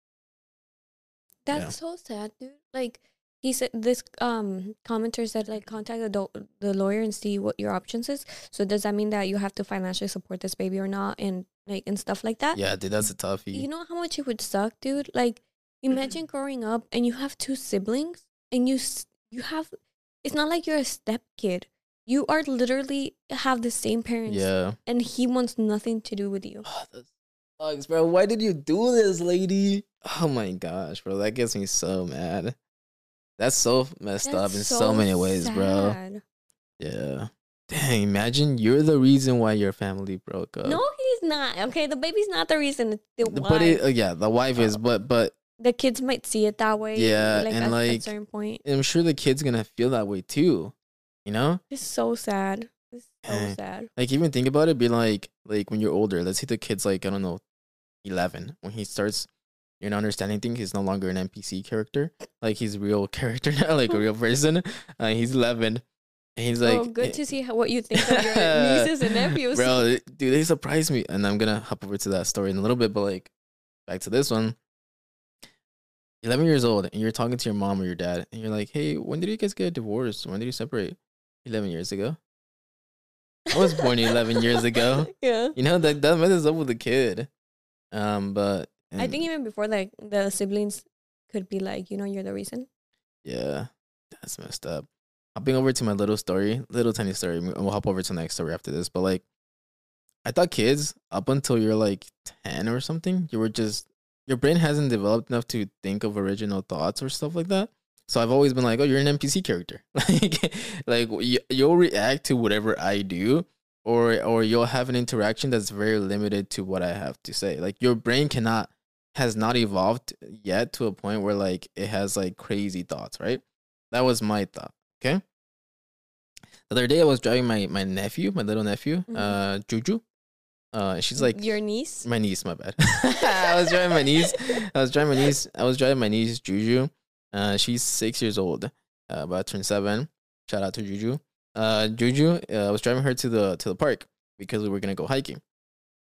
That's Yeah. so sad, dude. Like he said, this um commenter said like contact the do- the lawyer and see what your options is. So does that mean that you have to financially support this baby or not, and like and stuff like that? Yeah, dude, that's a toughie. You know how much it would suck, dude. Like imagine [clears throat] growing up and you have two siblings and you s- you have. It's not like you're a step kid. You are literally have the same parents, yeah. and he wants nothing to do with you. Oh, [sighs] that sucks, bro. Why did you do this, lady? Oh my gosh, bro. That gets me so mad. That's so messed up in That's so, many ways, bro. Yeah. Dang, imagine you're the reason why your family broke up. No, he's not. Okay, the baby's not the reason. The wife. But it, uh, yeah, the wife is, but but the kids might see it that way. Yeah, like and, at, at a like, certain point. I'm sure the kid's gonna feel that way too. You know? It's so sad. It's so sad. Like even think about it, be like like when you're older, let's say the kid's like, I don't know, eleven. When he starts you know understanding things, he's no longer an NPC character. Like he's a real [laughs] character now, like a real person. Uh, he's eleven. And he's like oh, good eh, to see how, what you think of your [laughs] nieces and nephews. Bro, dude, they surprised me. And I'm gonna hop over to that story in a little bit, but like back to this one. 11 years old, and you're talking to your mom or your dad, and you're like, hey, when did you guys get divorced? When did you separate? 11 years ago. I was born 11 years ago. [laughs] yeah. You know, that, that messes up with the kid. Um, but I think even before, like, the siblings could be like, you know, you're the reason. Yeah, that's messed up. Hopping over to my little story, little tiny story, and we'll hop over to the next story after this. But like, I thought kids up until you're like ten or something, you were just your brain hasn't developed enough to think of original thoughts or stuff like that. So I've always been like, oh, you're an NPC character. [laughs] like, like you, you'll react to whatever I do, or or you'll have an interaction that's very limited to what I have to say. Like your brain cannot has not evolved yet to a point where like it has like crazy thoughts, right? That was my thought. Okay. The other day I was driving my my nephew, my little nephew, Mhm. uh Juju. Uh she's like your niece. my niece, my bad. [laughs] I was driving my niece. I was driving my niece. I was driving my niece Juju. Uh she's six years old. Uh about to turn seven. Shout out to Juju. Uh Juju, uh, I was driving her to the to the park because we were gonna go hiking.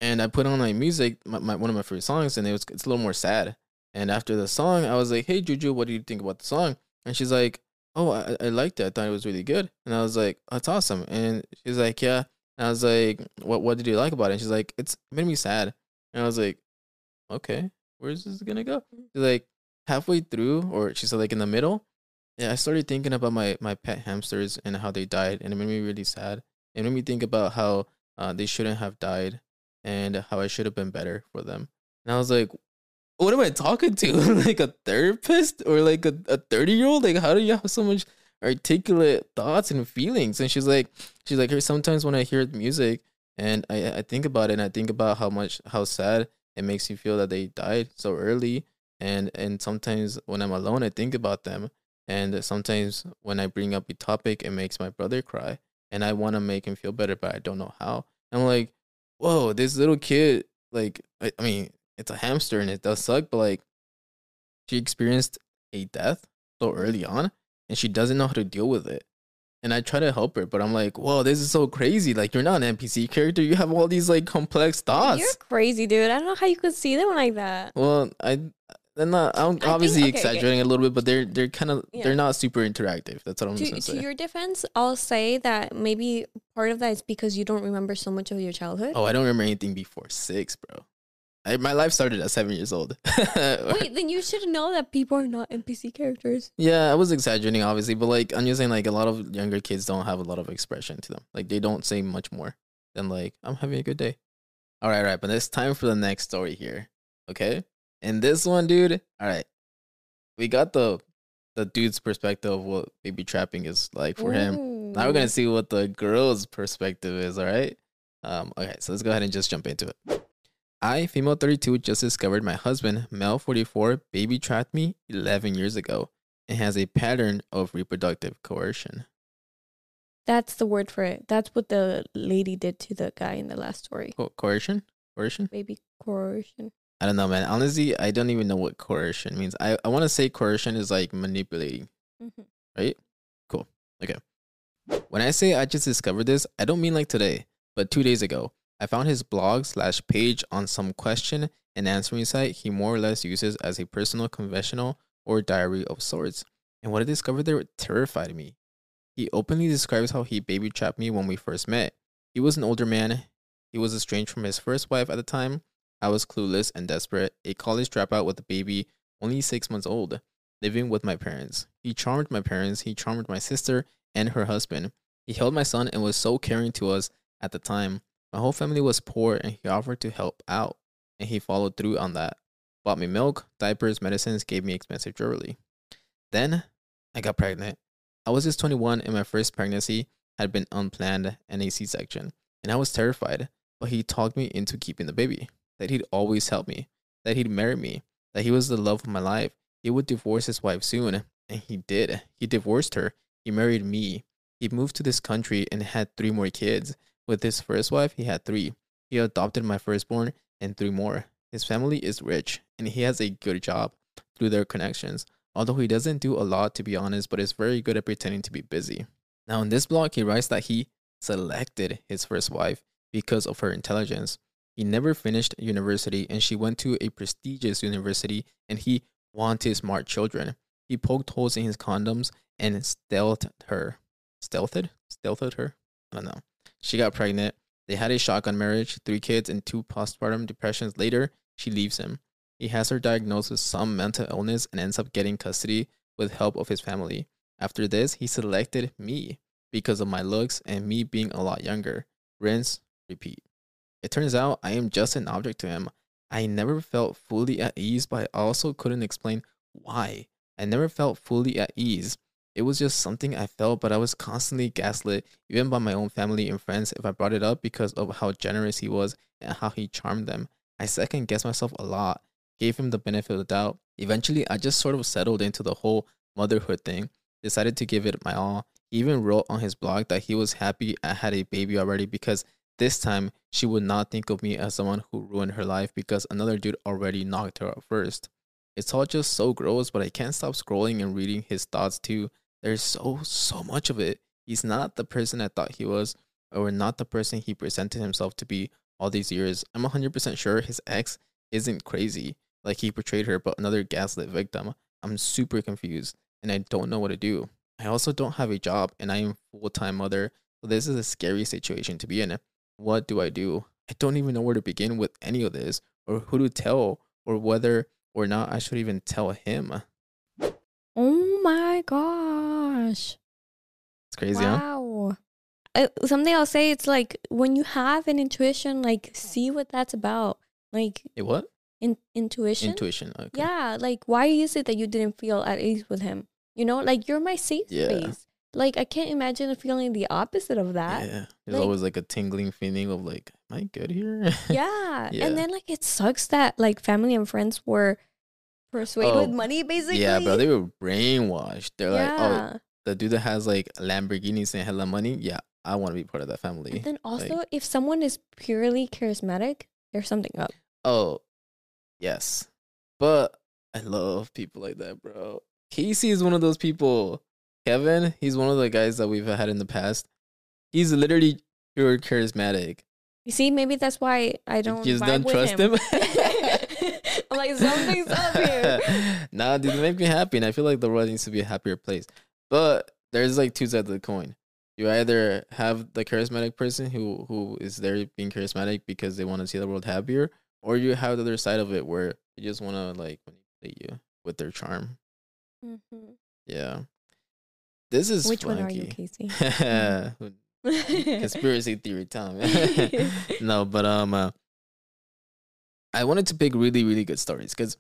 And I put on my music, my, my one of my favorite songs, and it was it's a little more sad. And after the song, I was like, "Hey Juju, what do you think about the song?" And she's like, "Oh, I, I liked it. I thought it was really good." And I was like, "That's awesome." And she's like, "Yeah." And I was like, "What What did you like about it?" And she's like, "It's it made me sad." And I was like, "Okay, where's this gonna go?" She's like, halfway through, or she said like in the middle. Yeah, I started thinking about my my pet hamsters and how they died, and it made me really sad. It made me think about how uh, they shouldn't have died, and how I should have been better for them. And I was like, "What am I talking to? [laughs] like a therapist or like a a thirty year old? Like, how do you have so much articulate thoughts and feelings?" And she's like, "She's like, sometimes when I hear the music and I I think about it, and I think about how much how sad it makes me feel that they died so early." And, and sometimes when I'm alone, I think about them. And sometimes when I bring up a topic, it makes my brother cry. And I want to make him feel better, but I don't know how. And I'm like, whoa, this little kid, like, I, I mean, it's a hamster and it does suck, but like, she experienced a death so early on and she doesn't know how to deal with it. And I try to help her, but I'm like, whoa, this is so crazy. Like, you're not an NPC character. You have all these like complex thoughts. You're crazy, dude. I don't know how you could see them like that. Well, I they're not. I'm think- obviously okay, okay. exaggerating a little bit, but they're they're kind of Yeah. they're not super interactive. That's what I'm just To, gonna to your defense, I'll say that maybe part of that is because you don't remember so much of your childhood. oh, I don't remember anything before six, bro. I, my life started at seven years old. [laughs] Wait, then you should know that people are not NPC characters. Yeah, I was exaggerating, obviously, but like I'm just saying, like a lot of younger kids don't have a lot of expression to them. Like they don't say much more than like I'm having a good day. All right, all right, but it's time for the next story here. Okay, And this one, dude. All right, we got the the dude's perspective of what baby trapping is like for him. Now we're gonna see what the girl's perspective is. All right. Um. Okay. So let's go ahead and just jump into it. I, female 32, just discovered my husband, male 44, baby trapped me 11 years ago and has a pattern of reproductive coercion. That's the word for it. That's what the lady did to the guy in the last story. Co- coercion? Coercion? Baby coercion. I don't know, man. Honestly, I don't even know what coercion means. I, I want to say coercion is like manipulating, Mhm. right? Cool. Okay. When I say I just discovered this, I don't mean like today, but two days ago. I found his blog slash page on some question and answering site he more or less uses as a personal confessional or diary of sorts. And what I discovered there terrified me. He openly describes how he baby trapped me when we first met. He was an older man. He was estranged from his first wife at the time. I was clueless and desperate, a college dropout with a baby only six months old, living with my parents. He charmed my parents, he charmed my sister and her husband. He held my son and was so caring to us at the time. My whole family was poor and he offered to help out, and he followed through on that. Bought me milk, diapers, medicines, gave me expensive jewelry. Then I got pregnant. I was just 21 and my first pregnancy had been unplanned and a C section, and I was terrified. But he talked me into keeping the baby, that he'd always help me, that he'd marry me, that he was the love of my life. He would divorce his wife soon, and he did. He divorced her. He married me. He moved to this country and had three more kids. With his first wife, he had three. He adopted my firstborn and three more. His family is rich, and he has a good job through their connections although he doesn't do a lot to be honest, but is very good at pretending to be busy. Now, in this blog, he writes that he selected his first wife because of her intelligence. He never finished university and she went to a prestigious university and he wanted smart children. He poked holes in his condoms and stealthed her. Stealthed? Stealthed her? I don't know. She got pregnant. They had a shotgun marriage, three kids, and two postpartum depressions later. She leaves him. He has her diagnosed with some mental illness and ends up getting custody with help of his family. After this, he selected me because of my looks and me being a lot younger. Rinse, repeat. It turns out I am just an object to him. I never felt fully at ease, but I also couldn't explain why. I never felt fully at ease. It was just something I felt, but I was constantly gaslit, even by my own family and friends, if I brought it up because of how generous he was and how he charmed them. I second guessed myself a lot gave him the benefit of the doubt. Eventually, I just sort of settled into the whole motherhood thing, decided to give it my all. He even wrote on his blog that he was happy I had a baby already because this time she would not think of me as someone who ruined her life because another dude already knocked her out first. It's all just so gross, but I can't stop scrolling and reading his thoughts too. There's so, so much of it. He's not the person I thought he was, or not the person he presented himself to be all these years. I'm 100% sure his ex isn't crazy like he portrayed her, but another gaslit victim. I'm super confused and I don't know what to do. I also don't have a job and I am full time mother. So this is a scary situation to be in. What do I do? I don't even know where to begin with any of this or who to tell or whether or not I should even tell him. Oh my gosh. It's crazy, huh? wow. Uh, something I'll say it's like when you have an intuition, like see what that's about. Like Hey, what? in intuition. Intuition. Okay. Yeah, like why is it that you didn't feel at ease with him? You know, like you're my safe Yeah. space. Like I can't imagine feeling the opposite of that. Yeah. There's like- always like a tingling feeling of like, am I good here? Yeah. [laughs] Yeah. And then like it sucks that like family and friends were persuaded with Oh, money basically. yeah, bro. They were brainwashed. They're like, oh, the dude that has like Lamborghinis and hella money. Yeah, I want to be part of that family. And then also Like- if someone is purely charismatic, there's something up. Oh, yes. But I love people like that, bro. Casey is one of those people. Kevin, he's one of the guys that we've had in the past. He's literally pure charismatic. You see, maybe that's why I don't just vibe don't trust him. [laughs] I'm like something's up here. [laughs] nah, dude, they make me happy, and I feel like the world needs to be a happier place. But there's like two sides of the coin. You either have the charismatic person who who is there being charismatic because they want to see the world happier, or you have the other side of it where they just want to like manipulate you with their charm. Mm-hmm. Yeah, this is Which one are you. Casey? [laughs] Conspiracy theory time. [laughs] [laughs] no, but um, uh, I wanted to pick really really good stories because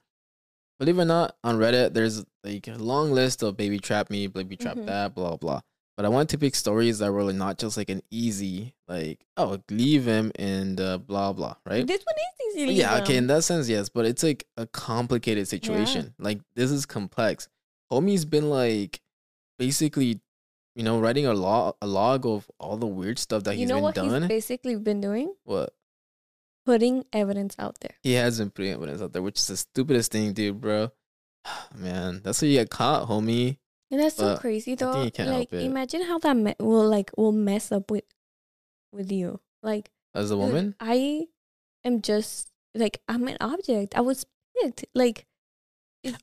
believe it or not, on Reddit, there's like a long list of baby trap me, baby trap Mhm. that, blah blah. But I wanted to pick stories that were like not just like an easy like oh leave him and uh, blah blah right. This one is easy. Yeah, okay, in that sense, yes, but it's like a complicated situation. Like this is complex. Homie's been like basically, you know, writing a log a log of all the weird stuff that you he's know been what done. he's basically been doing? what Putting evidence out there. he has been putting evidence out there, which is the stupidest thing, dude, bro. [sighs] Man, that's how you get caught, homie. And that's so But crazy I though. think you can't like imagine how that me- will like will mess up with with you. Like As a uh, woman, I am just like I'm an object. I was picked. Like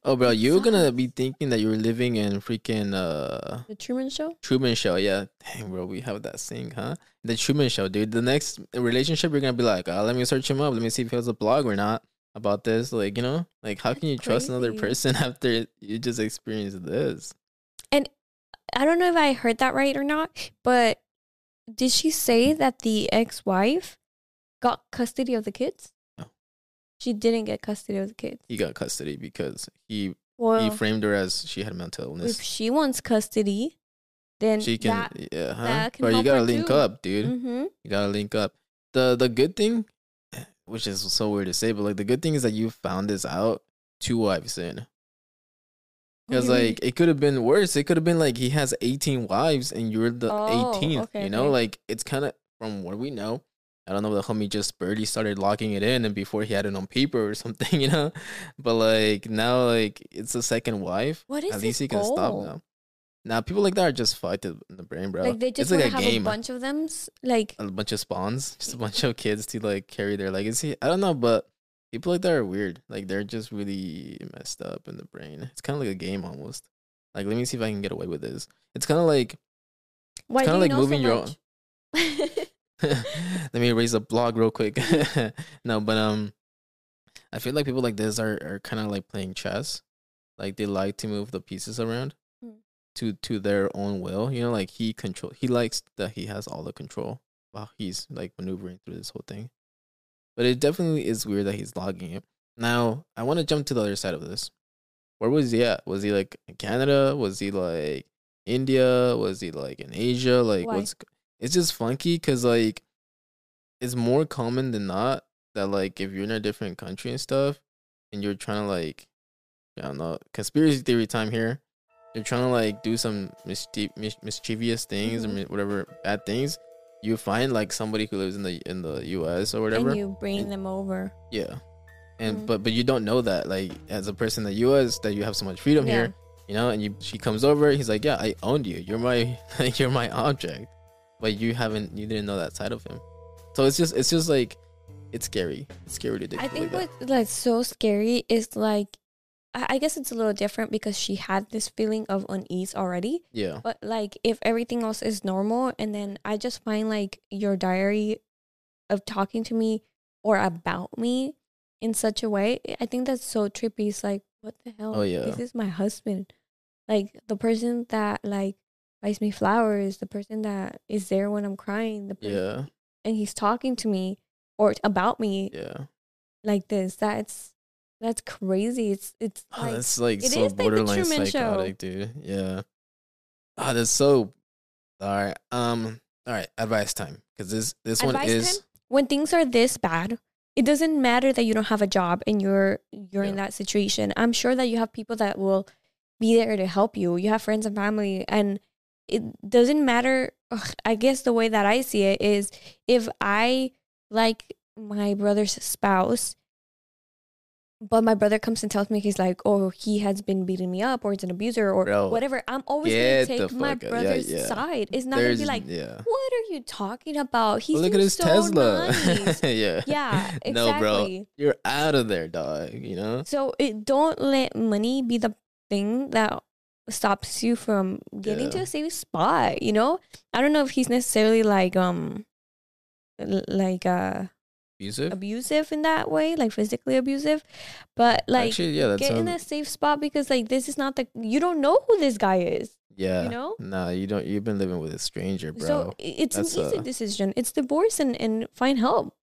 oh, bro, you're gonna be thinking that you're living in freaking uh the Truman Show. Truman Show, yeah. Dang, bro, we have that thing, huh? The Truman Show, dude. The next relationship, you're gonna be like, oh, let me search him up. Let me see if he has a blog or not about this. Like, you know, like how can you trust another person [laughs] after you just experienced this? And I don't know if I heard that right or not, but did she say that the ex-wife got custody of the kids? She didn't get custody of the kids. He got custody because he Well, he framed her as she had mental illness. if she wants custody, then She can, that, yeah, huh? that can Bro, you gotta link too. up, dude. hmm You gotta link up. The the good thing, [sighs] which is so weird to say, but like the good thing is that you found this out two wives in. Because like it could have been worse. It could have been like he has 18 wives and you're the Oh, 18th. okay, you know, okay. like it's kind of from what we know. I don't know. The homie just barely started locking it in, and before he had it on paper or [laughs] something, you know. But like now, like it's a second wife. What is At least he can stop now. Now people like that are just fucked in the brain, bro. like they just it's like a have game. a bunch of them. Like a bunch of spawns, [laughs] just a bunch of [laughs] kids to like carry their legacy. I don't know, but people like that are weird. Like they're just really messed up in the brain. It's kind of like a game almost. Like let me see if I can get away with this. It's kind of like why kinda do you like moving so your much? [laughs] let me raise a blog real quick. [laughs] no, but um, I feel like people like this are are kind of like playing chess. Like they like to move the pieces around Hmm. to to their own will. You know, like he control. He likes that he has all the control while he's like maneuvering through this whole thing. But it definitely is weird that he's logging it. Now I want to jump to the other side of this. Where was he at? Was he like in Canada? Was he like India? Was he like in Asia? Like Why? what's it's just funky because like it's more common than not that like if you're in a different country and stuff and you're trying to like I don't know conspiracy theory time here you're trying to like do some mischie- mis- mischievous things or Mhm. mi- whatever bad things you find like somebody who lives in the in the US or whatever and you bring And- them over. yeah and Mhm. but but you don't know that like as a person in the US that you have so much freedom Yeah. here you know and you she comes over he's like yeah I owned you you're my [laughs] you're my object but you haven't you didn't know that side of him so it's just it's just like it's scary it's scary to do I think that. what's like so scary is like I I guess it's a little different because she had this feeling of unease already. yeah But like if everything else is normal and then I just find like your diary of talking to me or about me in such a way, I think that's so trippy. It's like, what the hell? Oh, yeah. This is my husband. Like the person that like buys me flowers, the person that is there when I'm crying, the person yeah and he's talking to me or about me yeah like this. That's that's crazy. It's it's Oh, like that's like it so is like borderline Show. psychotic dude yeah oh that's so all right um all right advice time because this this one is time? when things are this bad it doesn't matter that you don't have a job and you're you're in that situation i'm sure that you have people that will be there to help you you have friends and family and it doesn't matter ugh, i guess the way that i see it is if i like my brother's spouse but my brother comes and tells me he's like oh he has been beating me up or he's an abuser or Bro, whatever i'm always gonna take my out- yeah, brother's yeah. side. It's not gonna be like yeah. What are you talking about? He's Well, look at his so Tesla. nice. [laughs] yeah. Yeah, [laughs] no bro you're out of there dog you know? So it don't let money be the thing that stops you from getting to Yeah. a safe spot. You know, I don't know if he's necessarily like um like uh abusive abusive in that way, like physically abusive, but like actually yeah that's get in a safe spot because like this is not the you don't know who this guy is. yeah you know? nah you don't you've been living with a stranger bro So it's That's, an easy uh, decision. It's divorce and and find help.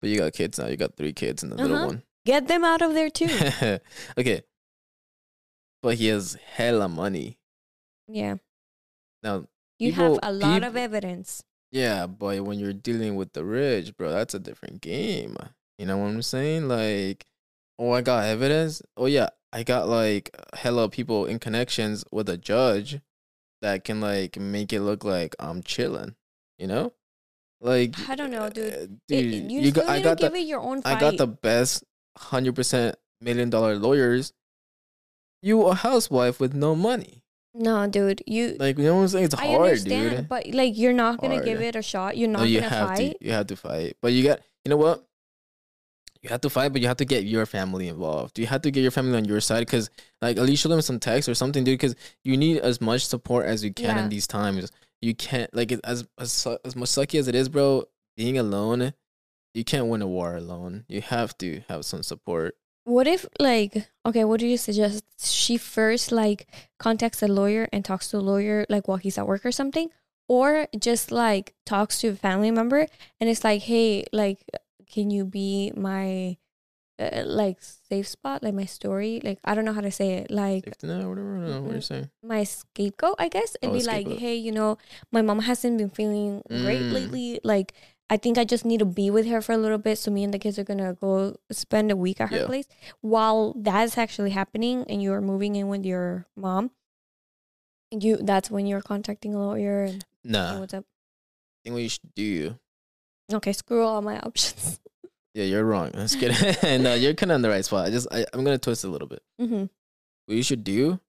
but you got kids now you got three kids and the little Uh-huh. one Get them out of there too. [laughs] okay but he has hella money. Yeah. Now, You People- have a lot peop- of evidence. yeah, but when you're dealing with the rich, bro, that's a different game. You know what I'm saying? Like, oh, I got evidence. Oh yeah, I got like hella people in connections with a judge that can like make it look like I'm chilling. You know, like I don't know, dude. Eh, it- dude, you, you got, I got the it your own fight. I got the best hundred percent million dollar lawyers. You a housewife with no money. No, dude. You Like you know what I'm saying? It's I hard, understand, dude. but like you're not gonna Hard. give it a shot. You're not no, you gonna have fight. to. You have to fight. But you got you know what? You have to fight, but you have to get your family involved. You have to get your family on your side because, like, at least show them some text or something, dude. Because you need as much support as you can Yeah. in these times. You can't like it, as as as much sucky as it is, bro. Being alone, you can't win a war alone. You have to have some support. What if like okay, what do you suggest? She first like contacts a lawyer and talks to a lawyer like while he's at work or something, or just like talks to a family member and it's like, hey, like, can you be my uh, like safe spot, like my story? Like I don't know how to say it, like Safety net whatever. I what you're Mhm. saying. my scapegoat, I guess, and Oh, be like, hey, you know, my mom hasn't been feeling great Mm. lately. Like, I think I just need to be with her for a little bit. So me and the kids are gonna go spend a week at her Yeah. place while that's actually happening, and you are moving in with your mom. You that's when you're contacting a lawyer and Nah, what's up. I think what you should do. Okay, screw all my [laughs] options. Yeah, you're wrong. Let's [laughs] get no, you're kind of on the right spot. I just I, I'm gonna twist a little bit. hmm what you should do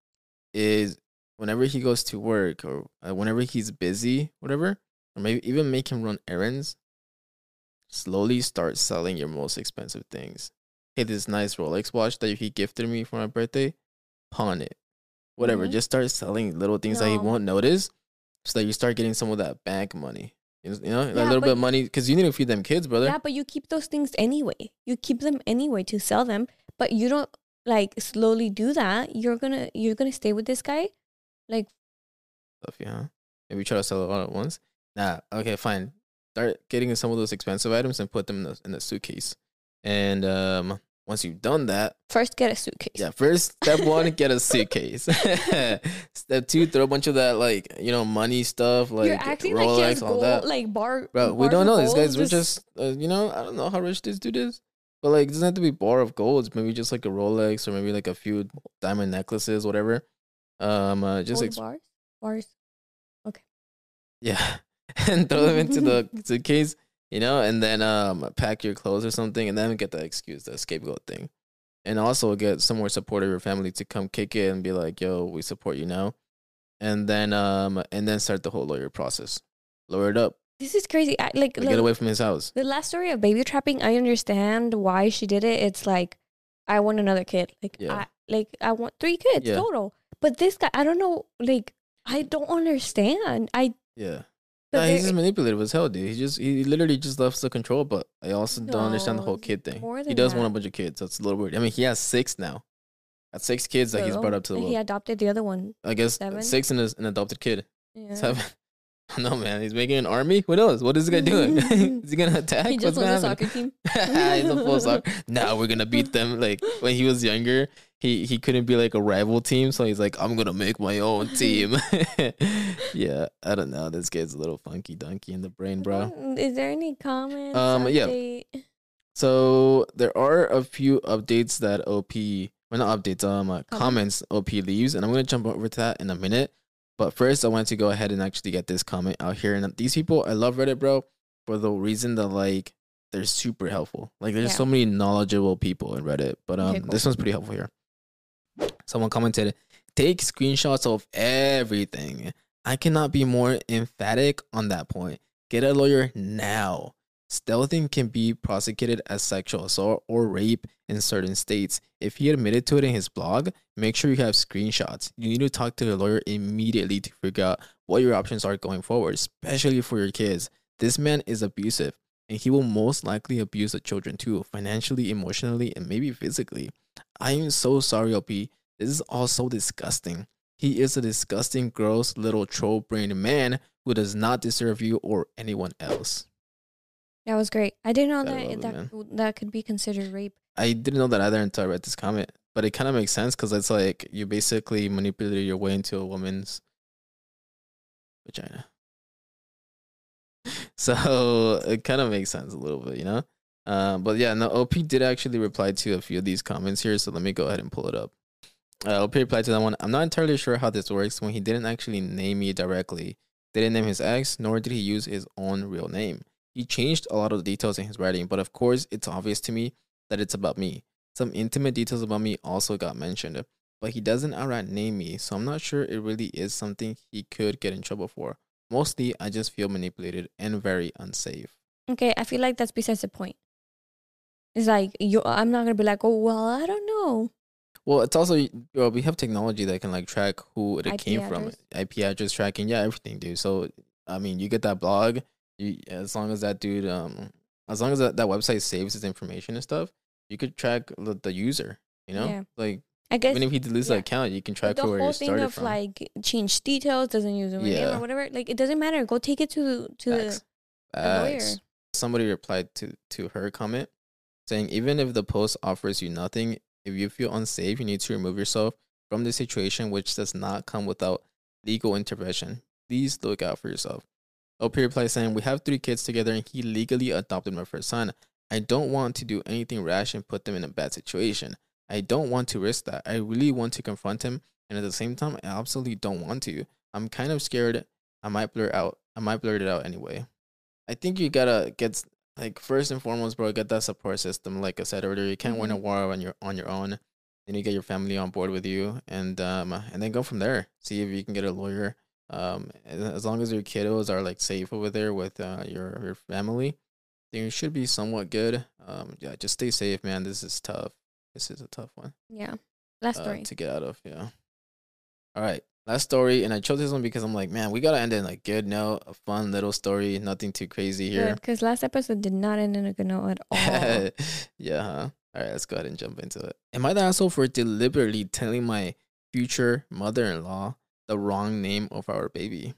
is whenever he goes to work or uh, whenever he's busy, whatever, or maybe even make him run errands, slowly start selling your most expensive things. Hey, this nice Rolex watch that he gifted me for my birthday, pawn it. Whatever, Mhm. just start selling little things that he won't notice so that you start getting some of that bank money. You know, Yeah, a little bit of money because you need to feed them kids, brother. Yeah, but you keep those things anyway. You keep them anyway to sell them, but you don't like slowly do that. You're gonna you're gonna stay with this guy, like stuff, yeah. Maybe try to sell it all at once. Nah, okay, fine. Start getting some of those expensive items and put them in the, in the suitcase. And um, once you've done that, first get a suitcase. yeah, first step one, get a suitcase. [laughs] step two, throw a bunch of that like you know money stuff like You're acting Rolex, like he all gold, that. like bar. Bro, we don't know. These guys gold, were just uh, you know I don't know how rich this dude is. But like, it doesn't have to be bar of golds. Maybe just like a Rolex or maybe like a few diamond necklaces, whatever. Um, uh, just gold ex- bars. Bars. Okay. Yeah. [laughs] and throw them into the [laughs] suitcase, you know, and then um pack your clothes or something and then get the excuse, the scapegoat thing. And also get some more support of your family to come kick it and be like, yo, we support you now. And then um and then start the whole lawyer process. Lawyer it up. This is crazy. I, like, Get away from his house. the last story of baby trapping. I understand why she did it. It's like I want another kid. Like Yeah. I like I want three kids Yeah. total. But this guy, I don't know. Like I don't understand. I Yeah. Nah, he's just manipulative as hell, dude. He just he literally just loves the control, but I also don't understand the whole kid thing. He does want a bunch of kids. That's a little weird. I mean, he has six now. Got six kids that he's brought up to the world. He adopted the other one. I guess seven? six and an adopted kid. Yeah. Seven. [laughs] No man, he's making an army. What else? What is this guy doing? is he gonna attack? He just What's gonna the soccer team. [laughs] he's a full soccer. [laughs] Now we're gonna beat them. Like when he was younger, he he couldn't be like a rival team, so he's like, I'm gonna make my own [laughs] team. [laughs] yeah, I don't know. This kid's a little funky donkey in the brain, bro. Mm, Is there any comments? Um, yeah. So there are a few updates that OP, well not updates, um, uh, Comments. OP leaves, and I'm gonna jump over to that in a minute. But first, I want to go ahead and actually get this comment out here. And these people, I love Reddit, bro, for the reason that like they're super helpful. Like there's Yeah. so many knowledgeable people in Reddit, but um, Okay, cool. this one's pretty helpful here. Someone commented, "Take screenshots of everything." I cannot be more emphatic on that point. Get a lawyer now. Stealthing can be prosecuted as sexual assault or rape in certain states. If he admitted to it in his blog, make sure you have screenshots. You need to talk to your lawyer immediately to figure out what your options are going forward, especially for your kids. This man is abusive, and he will most likely abuse the children too, financially, emotionally, and maybe physically. I am so sorry, OP. This is all so disgusting. He is a disgusting, gross little troll brained man who does not deserve you or anyone else. That was great. I didn't know Gotta that it, that that could be considered rape. I didn't know that either until I read this comment. but it kind of makes sense because it's like you basically manipulated your way into a woman's vagina. [laughs] So it kind of makes sense a little bit, you know. Uh, but yeah, no, OP did actually reply to a few of these comments here, so let me go ahead and pull it up. Uh, OP replied to that one. I'm not entirely sure how this works when he didn't actually name me directly. Didn't name his ex, nor did he use his own real name. He changed a lot of the details in his writing, but of course, it's obvious to me that it's about me. Some intimate details about me also got mentioned, but he doesn't outright name me, so I'm not sure it really is something he could get in trouble for. Mostly, I just feel manipulated and very unsafe. Okay, I feel like that's besides the point. It's like you. I'm not gonna be like, oh well, I don't know. Well, it's also well, we have technology that can like track who it IP came from. IP address tracking, yeah, everything, dude. So I mean, you get that blog, you as long as that dude, um, as long as that, that website saves his information and stuff, you could track the, the user. You know, Yeah. like I guess even if he deletes the yeah. account, you can track the where whole thing started of from. like change details doesn't use name Yeah. or whatever. Like it doesn't matter. Go take it to to the, Facts. the lawyer. Facts. Somebody replied to to her comment saying, even if the post offers you nothing, if you feel unsafe, you need to remove yourself from the situation, which does not come without legal intervention. Please look out for yourself. Oh, OP replied saying, We have three kids together and he legally adopted my first son. I don't want to do anything rash and put them in a bad situation. I don't want to risk that. I really want to confront him, and at the same time, I absolutely don't want to. I'm kind of scared. I might blur out. I might blurt it out anyway. I think you gotta get like first and foremost, bro. Get that support system. Like I said earlier, you can't win a war on your on your own. Then you get your family on board with you, and um, and then go from there. See if you can get a lawyer. Um, as long as your kiddos are like safe over there with uh, your your family, then you should be somewhat good. Um, yeah, just stay safe, man. This is tough. This is a tough one Yeah. Last uh, story. to get out of. Yeah. All right, last story, and I chose this one because I'm like, man, we gotta end in like good note, a fun little story, nothing too crazy here. Because last episode did not end in a good note at [laughs] all. yeah. Huh? All right, let's go ahead and jump into it. Am I the asshole for deliberately telling my future mother-in-law the wrong name of our baby?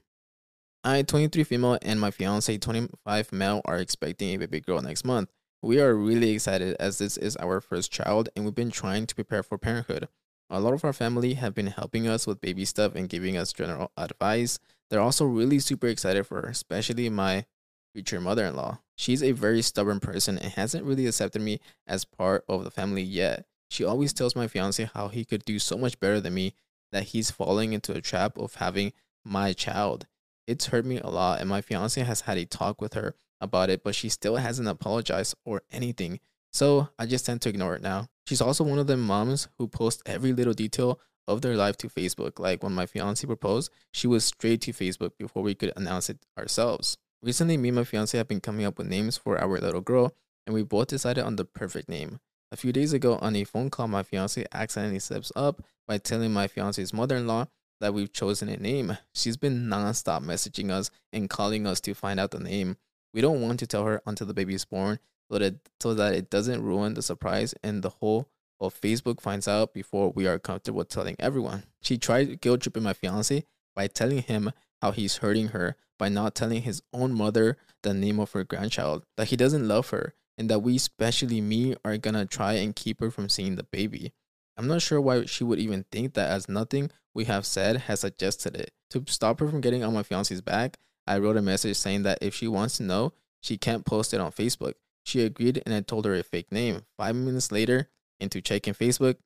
I, 23 female, and my fiance, 25 male, are expecting a baby girl next month. We are really excited as this is our first child, and we've been trying to prepare for parenthood. A lot of our family have been helping us with baby stuff and giving us general advice. They're also really super excited for her, especially my future mother in law. She's a very stubborn person and hasn't really accepted me as part of the family yet. She always tells my fiance how he could do so much better than me, that he's falling into a trap of having my child. It's hurt me a lot, and my fiance has had a talk with her about it, but she still hasn't apologized or anything. So I just tend to ignore it now. She's also one of them moms who post every little detail of their life to Facebook. Like when my fiance proposed, she was straight to Facebook before we could announce it ourselves. Recently, me and my fiance have been coming up with names for our little girl, and we both decided on the perfect name. A few days ago, on a phone call, my fiance accidentally slips up by telling my fiance's mother in law that we've chosen a name. She's been nonstop messaging us and calling us to find out the name. We don't want to tell her until the baby is born so that, so that it doesn't ruin the surprise and the whole of Facebook finds out before we are comfortable telling everyone. She tried guilt tripping my fiance by telling him how he's hurting her by not telling his own mother the name of her grandchild, that he doesn't love her, and that we, especially me, are gonna try and keep her from seeing the baby. I'm not sure why she would even think that, as nothing we have said has suggested it. To stop her from getting on my fiance's back, I wrote a message saying that if she wants to know, she can't post it on Facebook. She agreed, and I told her a fake name. Five minutes later, into checking Facebook,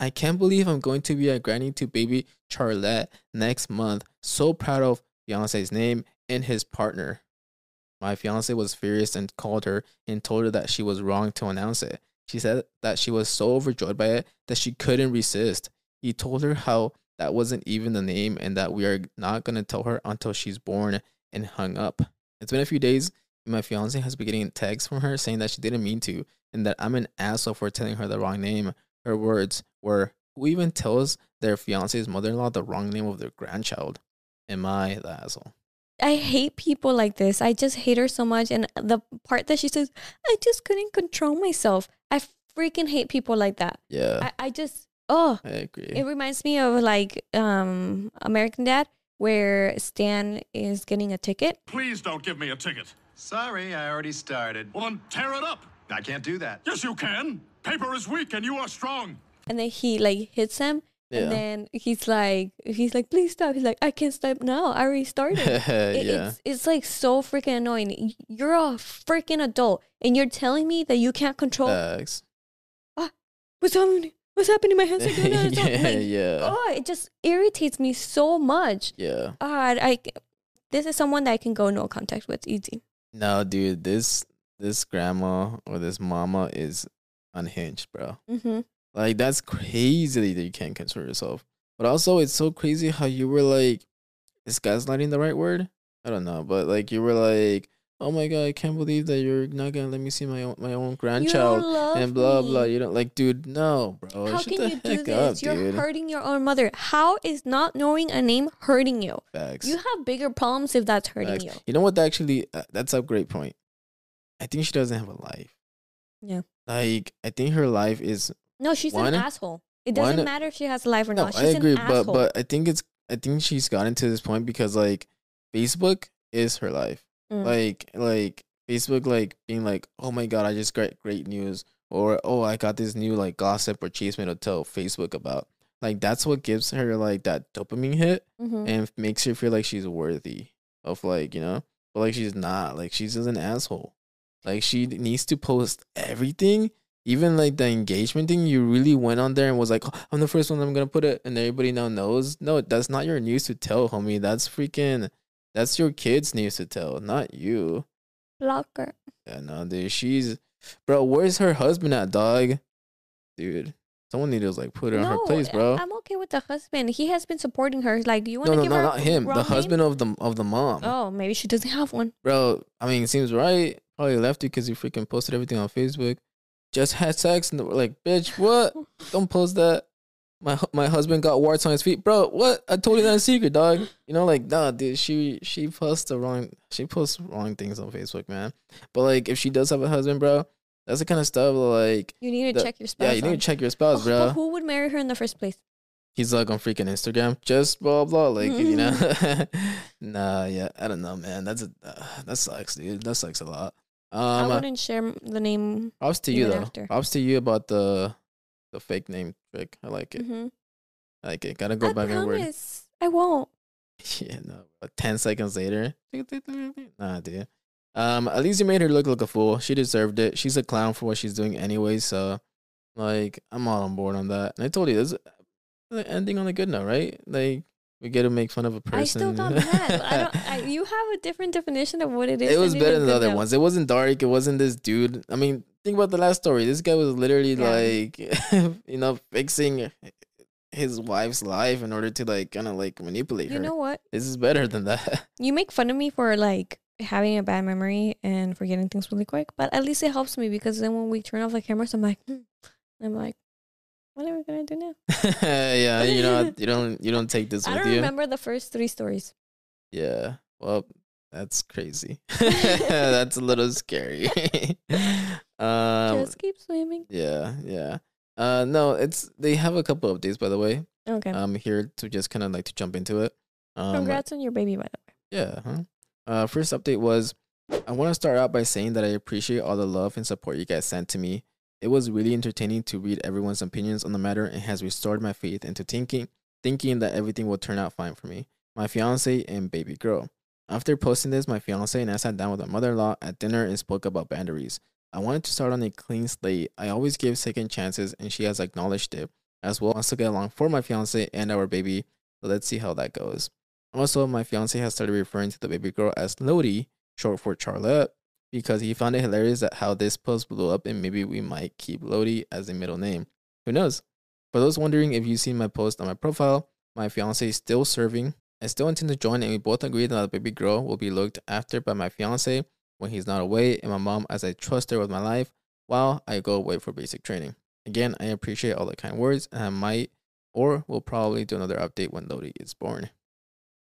I can't believe I'm going to be a granny to baby Charlotte next month. So proud of fiance's name and his partner. My fiance was furious and called her and told her that she was wrong to announce it. She said that she was so overjoyed by it that she couldn't resist. He told her how that wasn't even the name and that we are not going to tell her until she's born and hung up. It's been a few days my fiance has been getting texts from her saying that she didn't mean to and that I'm an asshole for telling her the wrong name. Her words were, Who even tells their fiance's mother in law the wrong name of their grandchild? Am I the asshole? I hate people like this. I just hate her so much. And the part that she says, I just couldn't control myself. I freaking hate people like that. Yeah, I, I just, oh, I, agree. it reminds me of like um American Dad, where Stan is getting a ticket. Please don't give me a ticket. Sorry, I already started. Well, then tear it up. I can't do that. Yes, you can. Paper is weak and you are strong. and then he like hits him, and then he's like, he's like, please stop. He's like, I can't stop now. I already started. [laughs] It- yeah. It's it's like so freaking annoying. You're a freaking adult, and you're telling me that you can't control Facts. Ah, what's happening. What's happening? My hands are [laughs] going out. yeah, Like, yeah. Oh, it just irritates me so much. Yeah. God, I this is someone that I can go no contact with easy. No, dude, this this grandma or this mama is unhinged, bro. Mm-hmm. Like that's crazy that you can't control yourself. But also, it's so crazy how you were like, is gaslighting the right word? I don't know, but like you were like, oh my god, I can't believe that you're not gonna let me see my own my own grandchild and blah blah. You know, like, dude, no, bro. How Shut can the you do this? up, You're dude. hurting your own mother. How is not knowing a name hurting you? Facts. You have bigger problems if that's hurting Facts. you. You know what? that Actually, uh, that's a great point. I think she doesn't have a life. Yeah. Like, I think her life is No, she's One- an asshole. It doesn't one- matter if she has a life or no. not. I agree, but but I think it's I think she's gotten to this point because like Facebook is her life. Mm. Like like Facebook like being like, oh my god, I just got great news, or oh I got this new like gossip or chisme to tell Facebook about. Like that's what gives her like that dopamine hit Mhm. and makes her feel like she's worthy of like you know, but like she's not. Like she's just an asshole. Like she needs to post everything. Even like the engagement thing, you really went on there and was like, "Oh, "I'm the first one. I'm gonna put it," and everybody now knows. No, that's not your news to tell, homie. That's freaking. That's your kids' news to tell, not you. Blocker. Yeah, no, dude. She's, bro. Where's her husband at, dog? Dude, someone needs to like put her on her place, bro. I'm okay with the husband. He has been supporting her. Like, you want no, to no, give no, her not him. The name? husband of the of the mom. Oh, maybe she doesn't have one. Bro, I mean, it seems right. Probably left you because you freaking posted everything on Facebook. Just had sex and we're like, bitch, what? [laughs] Don't post that. My my husband got warts on his feet, bro. What? I told you that secret, dog. You know, like, nah, dude. She she posts the wrong. She posts wrong things on Facebook, man. But like, if she does have a husband, bro, that's the kind of stuff like, You need to The- check your spouse. yeah, you need to check your spouse, Oh, bro. But who would marry her in the first place? He's like on freaking Instagram, just blah blah, like you know. [laughs] [laughs] nah, yeah, I don't know, man. That's a uh, that sucks, dude. That sucks a lot. I Um, wouldn't share the name. Props to you though. after. Props to you about the the fake name trick. I like it. hmm I like it. Gotta go I back and promise. I won't. [laughs] Yeah, no. But ten seconds later, [laughs] nah, dude. Um, at least you made her look like a fool. She deserved it. She's a clown for what she's doing anyway. So, like, I'm all on board on that. And I told you this the ending on a good note, right? Like, we get to make fun of a person. I still got mad. I don't. I, [laughs] you have a different definition of what it is. it was better than the other now. ones. It wasn't dark. It wasn't this dude. I mean, think about the last story. This guy was literally Yeah. like, [laughs] you know, fixing his wife's life in order to like kind of like manipulate You her. You know what? this is better than that. [laughs] You make fun of me for like having a bad memory and forgetting things really quick, but at least it helps me because then when we turn off the cameras, I'm like, hmm. I'm like, what are we gonna do now? [laughs] yeah, you know, you don't you don't take this I with don't you. remember the first three stories. Yeah. Well, that's crazy. that's a little scary. Um Just keep swimming. yeah, yeah. Uh no, it's they have a couple updates by the way. Okay. I'm here to just kind of like to jump into it. Um Congrats on your baby, by the way. yeah, huh? Uh first update was I want to start out by saying that I appreciate all the love and support you guys sent to me. It was really entertaining to read everyone's opinions on the matter and has restored my faith into thinking thinking that everything will turn out fine for me, my fiance and baby girl. After posting this, my fiance and I sat down with my mother-in-law at dinner and spoke about boundaries. I wanted to start on a clean slate. I always give second chances and she has acknowledged it. As well wants to get along for my fiance and our baby. So let's see how that goes. Also, my fiance has started referring to the baby girl as Lottie, short for Charlotte, because he found it hilarious that how this post blew up and maybe we might keep Lottie as a middle name. Who knows? For those wondering if you've seen my post on my profile, my fiance is still serving. I still intend to join and we both agree that the baby girl will be looked after by my fiance when he's not away and my mom as I trust her with my life while I go away for basic training. Again, I appreciate all the kind words and I might or will probably do another update when Lottie is born.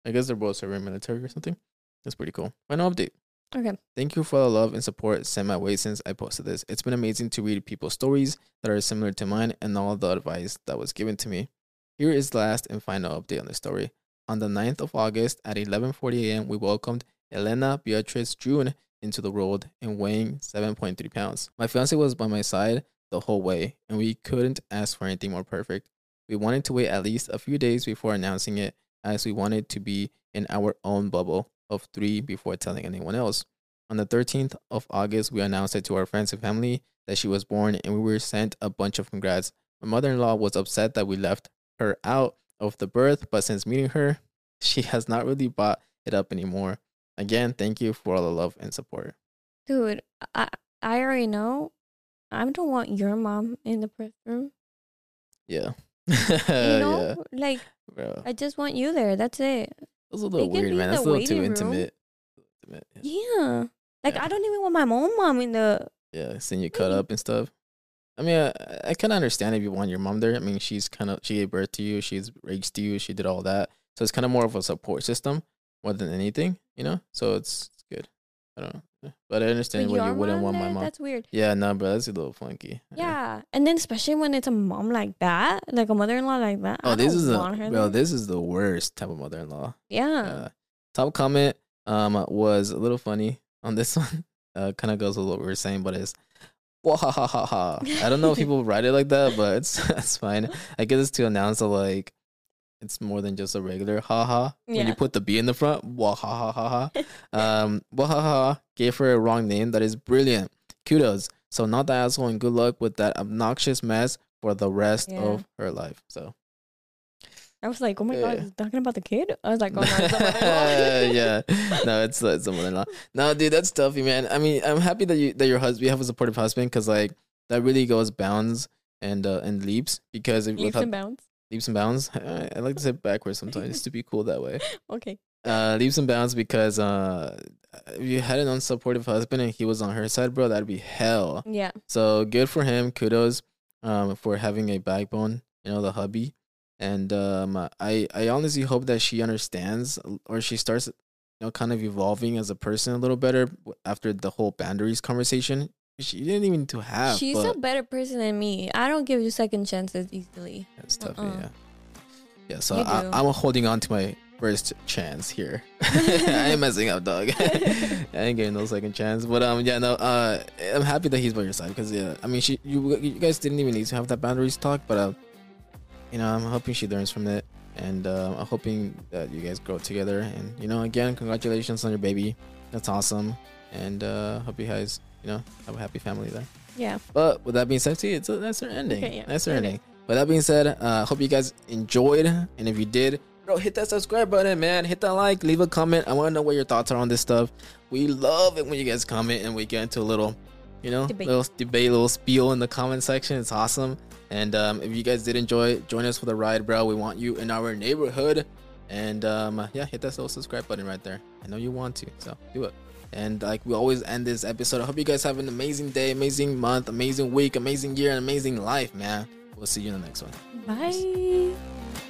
I guess they're both serving military or something. That's pretty cool. Final update. Okay. Thank you for the love and support sent my way since I posted this. It's been amazing to read people's stories that are similar to mine and all the advice that was given to me. Here is the last and final update on the story. On the 9th of August at 11:40 a.m., we welcomed Elena Beatrice June into the world and weighing 7.3 pounds. My fiance was by my side the whole way, and we couldn't ask for anything more perfect. We wanted to wait at least a few days before announcing it, as we wanted to be in our own bubble of three before telling anyone else. On the 13th of August, we announced it to our friends and family that she was born, and we were sent a bunch of congrats. My mother in law was upset that we left her out of the birth, but since meeting her, [laughs] she has not really bought it up anymore. Again, thank you for all the love and support. Dude, I I already know. I don't want your mom in the birth room. Yeah. You [laughs] yeah, know, like bro. I just want you there. That's it. It was a little can weird, man. That's a little too intimate. Intimate, Yeah. Yeah. Like Yeah. I don't even want my own mom in the. Yeah, seeing you cut up and stuff. I mean, I, I kind of understand if you want your mom there. I mean, she's kind of she gave birth to you, she's raised you, she did all that, so it's kind of more of a support system more than anything, you know. So it's, it's good. I don't know, but I understand why you wouldn't want my mom. That's weird. Yeah, no, bro, that's a little funky. Yeah, and then especially when it's a mom like that, like a mother-in-law like that. Oh, I this is a bro. This is the worst type of mother-in-law. yeah. Uh, top comment um was a little funny on this [laughs] one. Uh, kind of goes with what we were saying, but it's. I don't know if [laughs] people write it like that, but it's [laughs] that's fine. I guess it's to announce that like it's more than just a regular haha. When Yeah. you put the B in the front, [laughs] wahahaha. um, wahaha gave her a wrong name that is brilliant. Kudos. So not the asshole and good luck with that obnoxious mess for the rest Yeah. of her life. So I was like, oh my Yeah. god, talking about the kid. I was like, oh no, the mother-in-law. [laughs] yeah, [laughs] no, it's it's a mother-in-law. No, dude, that's toughy, man. I mean, I'm happy that you that your husband you have a supportive husband because like that really goes bounds and uh, and leaps because if Leaps without and bounds. Leaps and bounds, I, I like to say backwards [laughs] sometimes to be cool that way. Okay. Uh, leaps and bounds because uh, if you had an unsupportive husband and he was on her side, bro, that'd be hell. Yeah. So good for him. Kudos um, for having a backbone, you know, the hubby. And um, I, I honestly hope that she understands or she starts, you know, kind of evolving as a person a little better after the whole boundaries conversation. She didn't even to have. She's a better person than me. I don't give you second chances easily. That's tough. uh-uh. Yeah. Yeah. So I, I'm holding on to my first chance here. [laughs] [laughs] I ain't messing up, dog. [laughs] I ain't getting no second chance. But um, yeah, no. Uh, I'm happy that he's by your side because yeah, I mean, she, you, you guys didn't even need to have that boundaries talk, but uh, you know, I'm hoping she learns from it, and uh, I'm hoping that you guys grow together. And you know, again, congratulations on your baby. That's awesome, and uh, hope you guys, you know, have a happy family there. Yeah. But with that being said, see, it's a, that's our ending. Okay, yeah. That's our Okay. ending. With that being said, uh, hope you guys enjoyed, and if you did, bro, hit that subscribe button, man. Hit that like, leave a comment. I want to know what your thoughts are on this stuff. We love it when you guys comment and we get into a little, you know, Debate. little debate, little spiel in the comment section. It's awesome. And um, if you guys did enjoy, join us for the ride, bro. We want you in our neighborhood. And um, yeah, hit that little subscribe button right there. I know you want to, so do it. And like we always end this episode, I hope you guys have an amazing day, amazing month, amazing week, amazing year, and amazing life, man. We'll see you in the next one. Bye.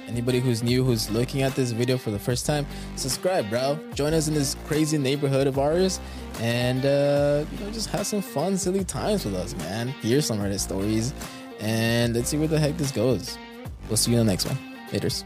Anybody who's new, who's looking at this video for the first time, subscribe, bro. Join us in this crazy neighborhood of ours, and uh, you know, just have some fun, silly times with us, man. Hear some Reddit stories, and let's see where the heck this goes. We'll see you in the next one. Laters.